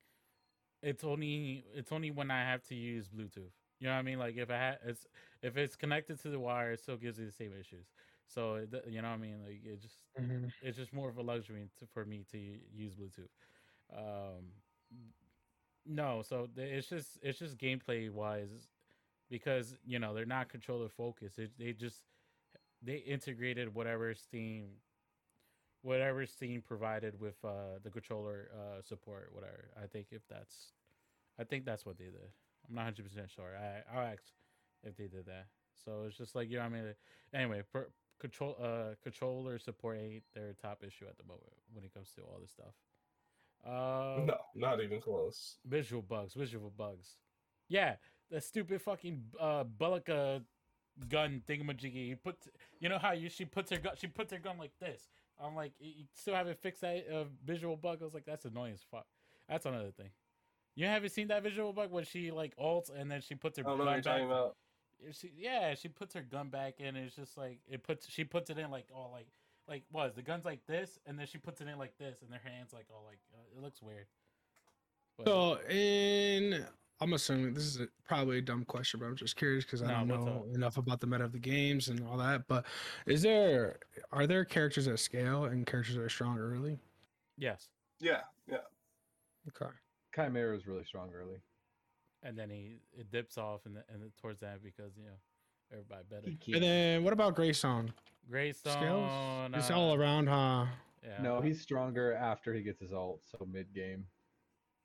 it's only it's only when I have to use Bluetooth. You know what I mean? Like if I ha- it's if it's connected to the wire, it still gives you the same issues. So it, you know what I mean? Like it just Mhm. it's just more of a luxury to, for me to use Bluetooth. Um, no, so it's just it's just gameplay wise because you know they're not controller focused. It, they just they integrated whatever Steam whatever Steam provided with uh, the controller uh, support, whatever. I think if that's I think that's what they did. I'm not 100 percent sure. I I'll ask if they did that. So it's just like you know what I mean. Anyway, per, control uh controller support ain't their top issue at the moment when it comes to all this stuff. Uh, no, not even close. visual bugs, visual bugs. Yeah, the stupid fucking uh Belica gun thingamajiggy. He puts, you know how you she puts her gun, she puts her gun like this. I'm like, you still haven't fixed that uh, visual bug. I was like, that's annoying as fuck. That's another thing. You haven't seen that visual bug when she like ults and then she puts her I don't know what you're back. talking about. She, yeah, she puts her gun back in. And it's just like it puts. She puts it in like all like like was the gun's like this, and then she puts it in like this, and their hands like all like uh, it looks weird. But- So in I'm assuming this is a, probably a dumb question, but I'm just curious because I No, don't know up? enough about the meta of the games and all that. But is there are there characters that scale and characters that are strong early? yes, Yeah, yeah. Okay. Khaimera is really strong early. And then he it dips off and and towards that because you know everybody better. And then what about Greystone? Greystone. Scales? It's uh, all around, huh? Yeah. No, he's stronger after he gets his ult, so mid game.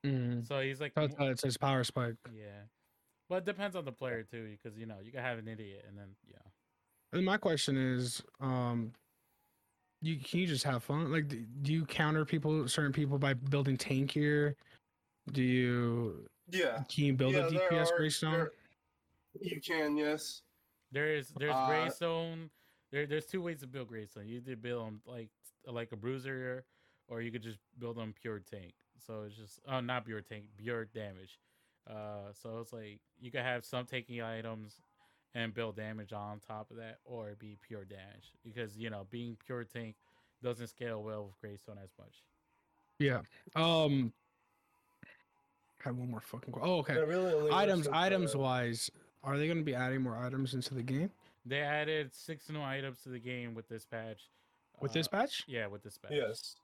Mm. So he's like, So mo- it's, uh, it's his power spike. yeah, but it depends on the player too, because you know you can have an idiot and then yeah. And my question is, um, you can you just have fun? Like, d- do you counter people, certain people, by building tankier? Do you Yeah. can you build yeah, a DPS are- Greystone? there- You can, yes. There's there's Uh, Greystone. There there's two ways to build Greystone. You either build them like like a bruiser, or you could just build them pure tank. So it's just oh not pure tank, pure damage. Uh, so it's like you could have some tanking items and build damage on top of that, or be pure damage because you know being pure tank doesn't scale well with Greystone as much. Yeah. Um. I have one more fucking. que- Oh, okay. That really items items wise, are they going to be adding more items into the game They added six new items to the game with this patch. with this Uh, patch? Yeah, with this patch. Yes.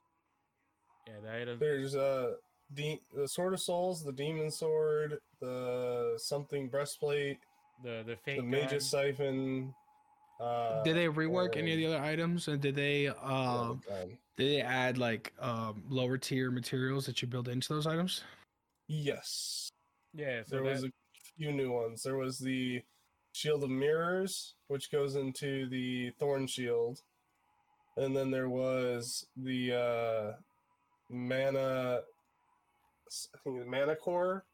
Yeah, the items. There's uh the the sword of souls, the demon sword, the something breastplate, The the fake the gun. mage's siphon. Uh, Did they rework any of the other items, and did they yeah, uh did they add like um lower tier materials that you build into those items? Yes. Yeah, so there that, was a few new ones. There was the Shield of Mirrors, which goes into the Thorn Shield. And then there was the uh mana I think the mana core,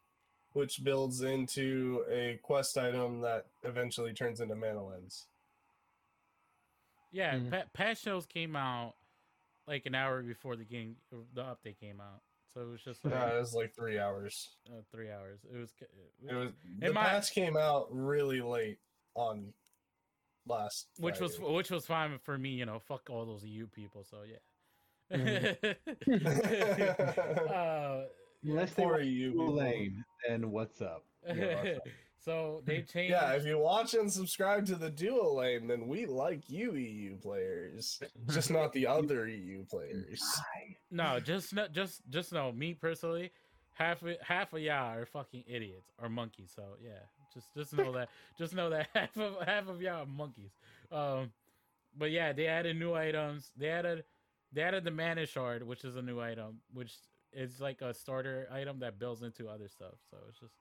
which builds into a quest item that eventually turns into mana lens. yeah, Mm. pa- patch shows came out like an hour before the game, the update came out. So it was just like Uh, it was like three hours. uh, three hours. It was. ca- It was the my- patch came out really late on last which was which was fine for me. You know, fuck all those EU people. So yeah. *laughs* uh, Unless they Poor were EU Blue lane, then what's up? *laughs* You're awesome. So they changed. Yeah, if you watch and subscribe to the duo lane, then we like you EU players, just not the *laughs* other EU players. No, just no, just just know me personally. Half of, half of y'all are fucking idiots or monkeys. So yeah, just just know that. *laughs* Just know that *laughs* half of half of y'all are monkeys. Um, but yeah, they added new items. They added they added the mana shard, which is a new item, which is like a starter item that builds into other stuff. So it's just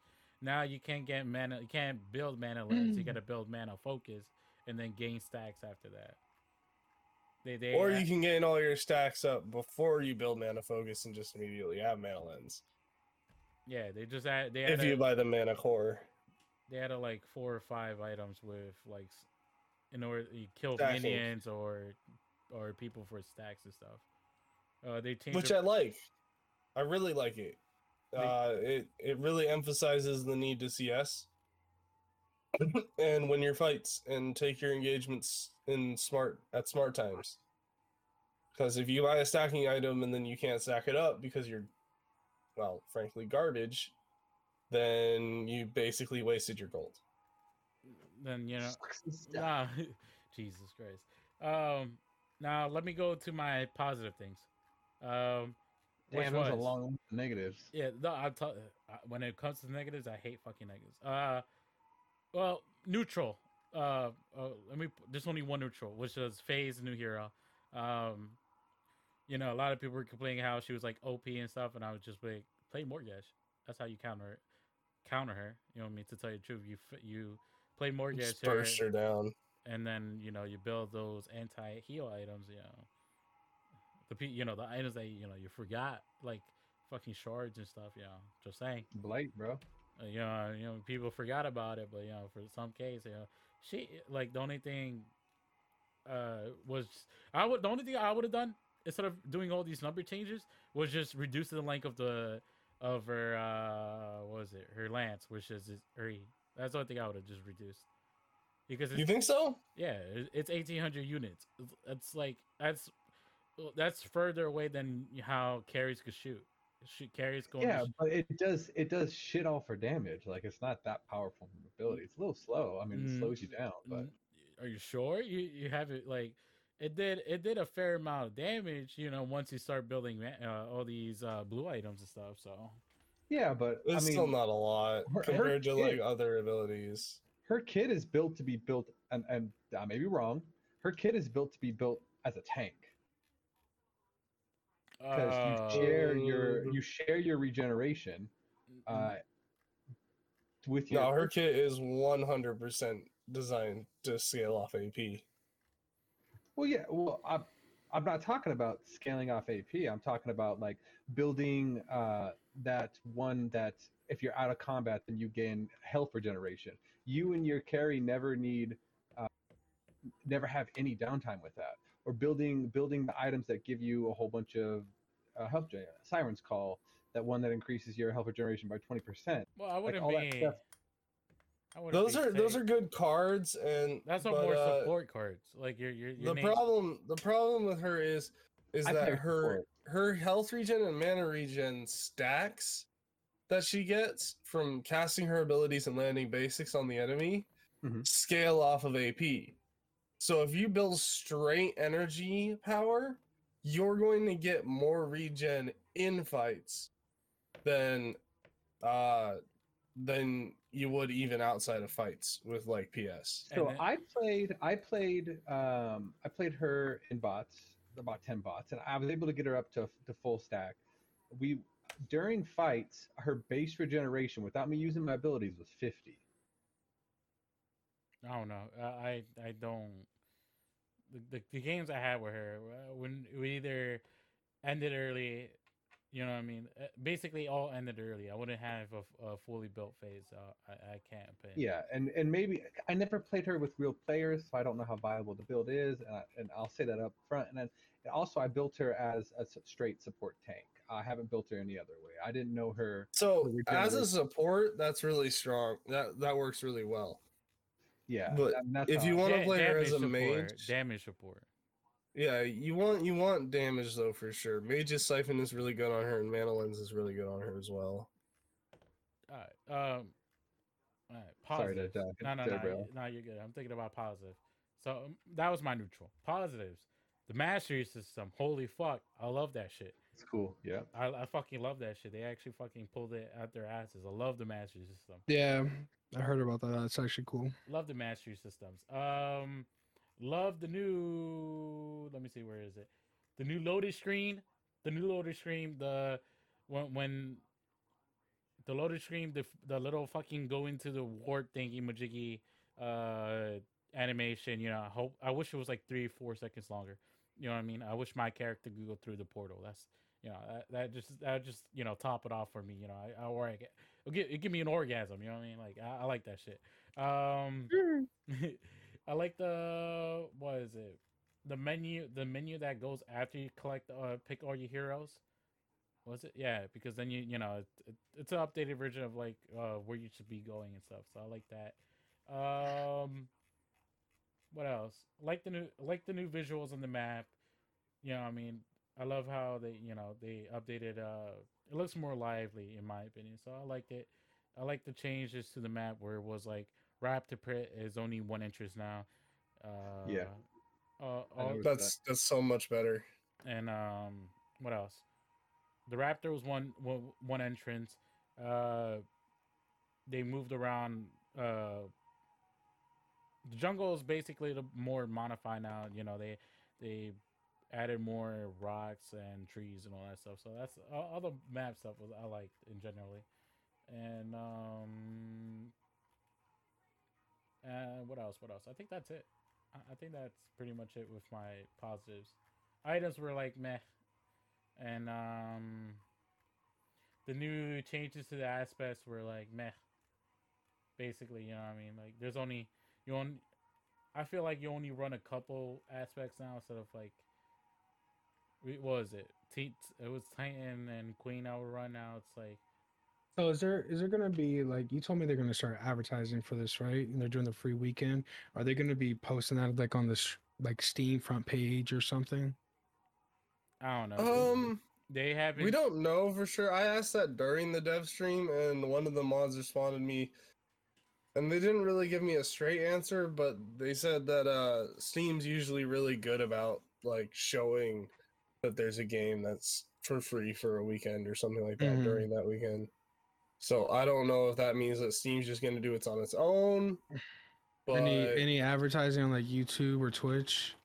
now you can't get mana. You can't build mana lens. You got to build mana focus and then gain stacks after that. They they Or you can gain all your stacks up before you build mana focus and just immediately have mana lens. yeah they just add they If you buy the mana core. they added like four or five items with like in order you kill Stacking. minions or or people for stacks and stuff. Uh, they changed Which the- I like. I really like it. Uh, it it really emphasizes the need to CS. *laughs* and win your fights and take your engagements in smart at smart times. Because if you buy a stacking item and then you can't stack it up because you're, well, frankly, garbage, then you basically wasted your gold. then you know nah, *laughs* Jesus Christ. Um, now let me go to my positive things. Um, Damn, that was a long negatives. Yeah, no, I'm t- uh, when it comes to negatives, I hate fucking negatives. Uh, well, neutral. Uh, uh let me. There's only one neutral, which is Phase new hero. Um, you know, a lot of people were complaining how she was like OP and stuff, and I was just like, play Morigesh. That's how you counter it. Counter her. You know what I mean? To tell you the truth, you f- you play Morigesh Just her, burst her down. and then you know you build those anti heal items. You know, the pe- you know the items that you know you forgot, like fucking shards and stuff. You know, just saying. Blight, bro. Uh, you know, you know, people forgot about it, but you know, for some case, you know, she like the only thing uh was I would the only thing I would have done instead of doing all these number changes was just reduce the length of the of her uh what was it her lance, which is her. That's the only thing I would have just reduced because it's, You think so? yeah, it's eighteen hundred units. It's- It's like that's that's further away than how carries could shoot. Shoot carries going. Yeah, but it does it does shit all for damage. Like it's not that powerful from ability. It's a little slow. I mean, Mm, it slows you down, but Are you sure? You you have it like it did it did a fair amount of damage, you know, once you start building uh, all these uh, blue items and stuff. So yeah, but It's I mean, still not a lot her- her compared to like other abilities. her kit is built to be built, and and I may be wrong. Her kit is built to be built as a tank because uh, you share your Uh, you share your regeneration uh, with your No, her kit is 100% designed to scale off AP. Well, yeah. Well, I'm, I'm not talking about scaling off AP. I'm talking about like building uh, that one that if you're out of combat, then you gain health regeneration. You and your carry never need, uh, never have any downtime with that. Or building building the items that give you a whole bunch of uh, health. gen- Siren's Call, that one that increases your health regeneration by twenty percent. well, I wouldn't all that be. stuff. I wouldn't Those be are those are good cards, and That's not but, more uh, support cards. Like your your, your the name- problem the problem with her is is I that her support. her health regen and mana regen stacks that she gets from casting her abilities and landing basics on the enemy Mhm. scale off of AP. So if you build straight energy power, you're going to get more regen in fights than uh than you would even outside of fights with like PS. So then- I played, I played, um, I played her in bots, about ten bots, and I was able to get her up to to full stack. We during fights, her base regeneration without me using my abilities was fifty. I don't know. I I, I don't. The, the the games I had with her uh, when we either ended early, you know what I mean. Uh, Basically, all ended early. I wouldn't have a, a fully built phase. So I I can't pay. Yeah, and and maybe I never played her with real players, so I don't know how viable the build is, and, I, and I'll say that up front. And then and also, I built her as a straight support tank. I haven't built her any other way. I didn't know her. So as a support, that's really strong. That that works really well. Yeah, But and that's if you want to Da- play her as a support, mage, damage support. yeah, you want you want damage though for sure. Mage's Siphon is really good on her, and Mana Lens is really good on her as well. All right. Um. All right. Sorry to, Positives. no, no, no, derail. no. You're good. I'm thinking about positive. So um, that was my neutral. Positives. The mastery system. Holy fuck! I love that shit. It's cool. Yeah. I, I fucking love that shit. They actually fucking pulled it out their asses. I love the mastery system. Yeah, I heard about that. That's actually cool. Love the mastery systems. Um, love the new. Let me see. Where is it? The new loaded screen. The new loaded screen. The when when the loaded screen. The the little fucking go into the warp thingy majiggy uh animation. You know. I hope. I wish it was like three four seconds longer. You know what I mean? I wish my character could go through the portal. That's you know that, that just that just you know top it off for me. You know, I, I or I get it'll give, it give me an orgasm. You know what I mean? Like I, I like that shit. Um, *laughs* I like the what is it? The menu, the menu that goes after you collect, uh, pick all your heroes. Was it? Yeah, because then you you know it, it, it's an updated version of like uh where you should be going and stuff. So I like that. Um, what else? Like the new like the new visuals on the map. You know, what I mean, I love how they you know they updated. Uh, it looks more lively in my opinion. So I liked it. I like the changes to the map where it was like Raptor Pit is only one entrance now. Uh, Yeah. Uh, all, noticed That's that's so much better. and um, what else? The Raptor was one one, one entrance. Uh, they moved around. Uh, the jungle is basically the more modified now. You know they they added more rocks and trees and all that stuff. So that's all, all the map stuff was I liked in generally. And um, and what else? What else? I think that's it. I, I think that's pretty much it with my positives. Items were like meh, and um, the new changes to the aspects were like meh. basically. You know what I mean? Like there's only you only. I feel like you only run a couple aspects now instead of like. Wh- What was it? T- it was Titan and Queen I would run now. It's like So is there is there gonna be like you told me they're gonna start advertising for this, right? And they're doing the free weekend. Are they gonna be posting that like on this like Steam front page or something? I don't know. Um, they haven't. we don't know for sure. I asked that during the dev stream, and one of the mods responded me, and they didn't really give me a straight answer, but they said that uh, Steam's usually really good about like showing that there's a game that's for free for a weekend or something like that Mhm. during that weekend. So I don't know if that means that Steam's just going to do it on its own. *laughs* But Any any advertising on like YouTube or Twitch?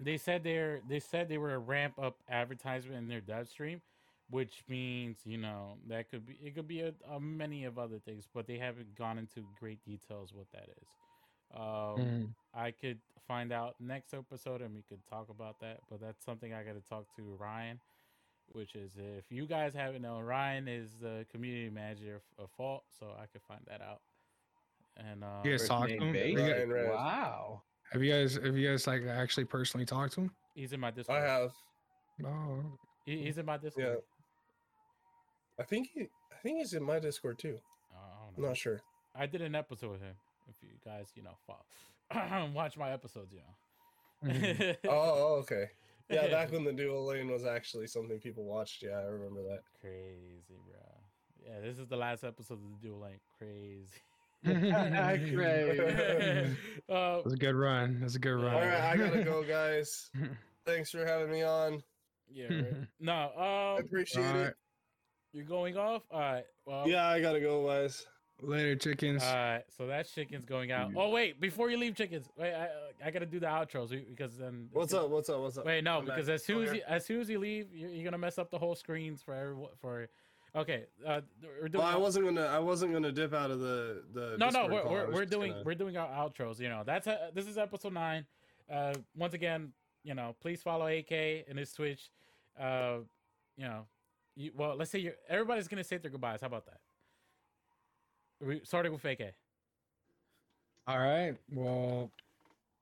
They said they're they said they were a ramp up advertisement in their dev stream, which means you know that could be it could be a, a many of other things, but they haven't gone into great details what that is. Um, Mhm. I could find out next episode and we could talk about that, but that's something I got to talk to Ryan, which is if you guys haven't known, Ryan is the community manager of, of Fault, so I could find that out. And uh, You guys talk to him? base? Guys- Ryan Rez. Wow. Have you guys have you guys like actually personally talked to him? he's in my Discord. I have. No. He- he's in my Discord. Yeah. I think he. I think he's in my Discord too. Uh, I don't I'm not sure. I did an episode with him. If you guys, you know, follow, *clears throat* watch my episodes, you know. Mhm. *laughs* Oh, oh, okay. Yeah, back *laughs* when the Duo Lane was actually something people watched. Yeah, I remember that. crazy, bro. Yeah, this is the last episode of the Duo Lane. Crazy. *laughs* Great. uh, That's a good run. That's a good run. All right, I gotta go, guys. Thanks for having me on. yeah. Right. No. I Um, appreciate Alright. it. you're going off. All right. Well. Yeah, I gotta go, guys. Later, chickens. All right. So that chicken's going out. Oh wait, before you leave, chickens. Wait, I I gotta do the outros because then. What's up? What's up? What's up? Wait, no, I'm back. because as soon as you, as soon as you leave, you're, you're gonna mess up the whole screens for everyone. For okay, uh, we're doing. Well, I wasn't gonna. I wasn't gonna dip out of the the. no, no, we're we're, we're doing gonna- we're doing our outros. You know, that's a, this is episode nine. Uh, once again, you know, please follow AK and his Twitch. Uh, you know, you, well, let's say you're everybody's gonna say their goodbyes. How about that? We starting with AK. All right. Well,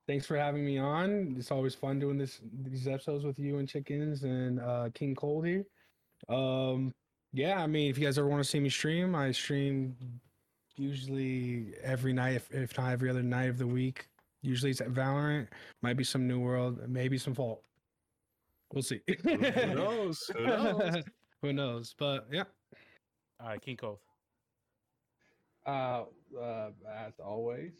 thanks for having me on. It's always fun doing this these episodes with you and chickens and uh, King Cold here. Um, yeah, I mean, if you guys ever want to see me stream, I stream usually every night, if, if not every other night of the week. Usually it's at Valorant. Might be some New World, maybe some Fault. We'll see. Who knows? Who knows? *laughs* Who knows? But yeah. All right, King Cold. Uh, uh, as always,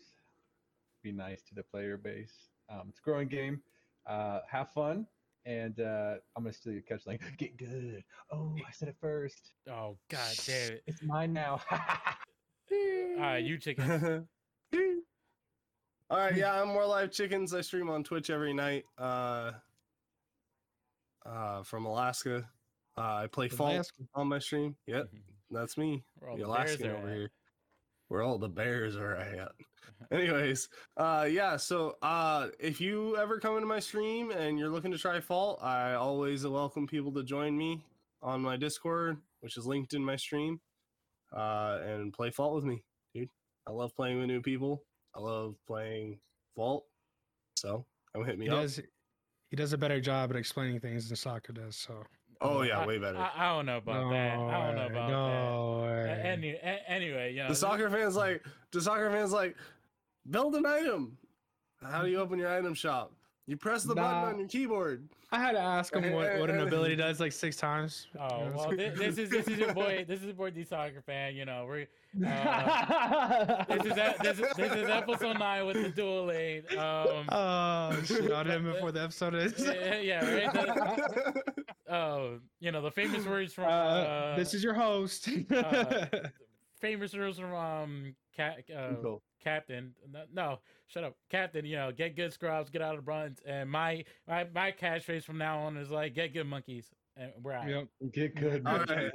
be nice to the player base. Um, it's a growing game. Uh, have fun, and uh, I'm gonna steal your catch line. *laughs* Get good. Oh, I said it first. Oh God damn it! It's mine now. *laughs* All right, you chicken. *laughs* All right, yeah, I'm more live chickens. I stream on Twitch every night. Uh, uh, from Alaska. Uh, I play Fault Alaska. on my stream. Yep, that's me. The the Alaskan over at. here. Where all the bears are at. Anyways, uh, yeah. So, uh, if you ever come into my stream and you're looking to try Fault, I always welcome people to join me on my Discord, which is linked in my stream, uh, and play Fault with me, dude. I love playing with new people. I love playing Fault. So, come hit me He up. does he does a better job at explaining things than soccer does, so Oh yeah, I- way better. I, I don't know about that. I don't know about no that. way. A- Any, a- anyway, you know, the this- soccer fans like the soccer fans like build an item. How do you open your item shop? You press the Nah. button on your keyboard. I had to ask him what, what an ability *laughs* does like six times. Oh You know, well, this, this is this is your boy. This is your boy, DeSoccerfan. You know, we're uh, this is this is this is episode nine with the Duo Lane. Um, oh shit on him before the episode is. yeah, yeah, right. *laughs* The, oh, you know the famous *laughs* words from Uh, uh, this is your host. uh, *laughs* famous words from um, Ca- uh, Cool. Captain. No, no, shut up, Captain. You know, get good scrubs, get out of the brunt. And my my my catchphrase from now on is like, get good monkeys. And we're out. yep. Get good. All right.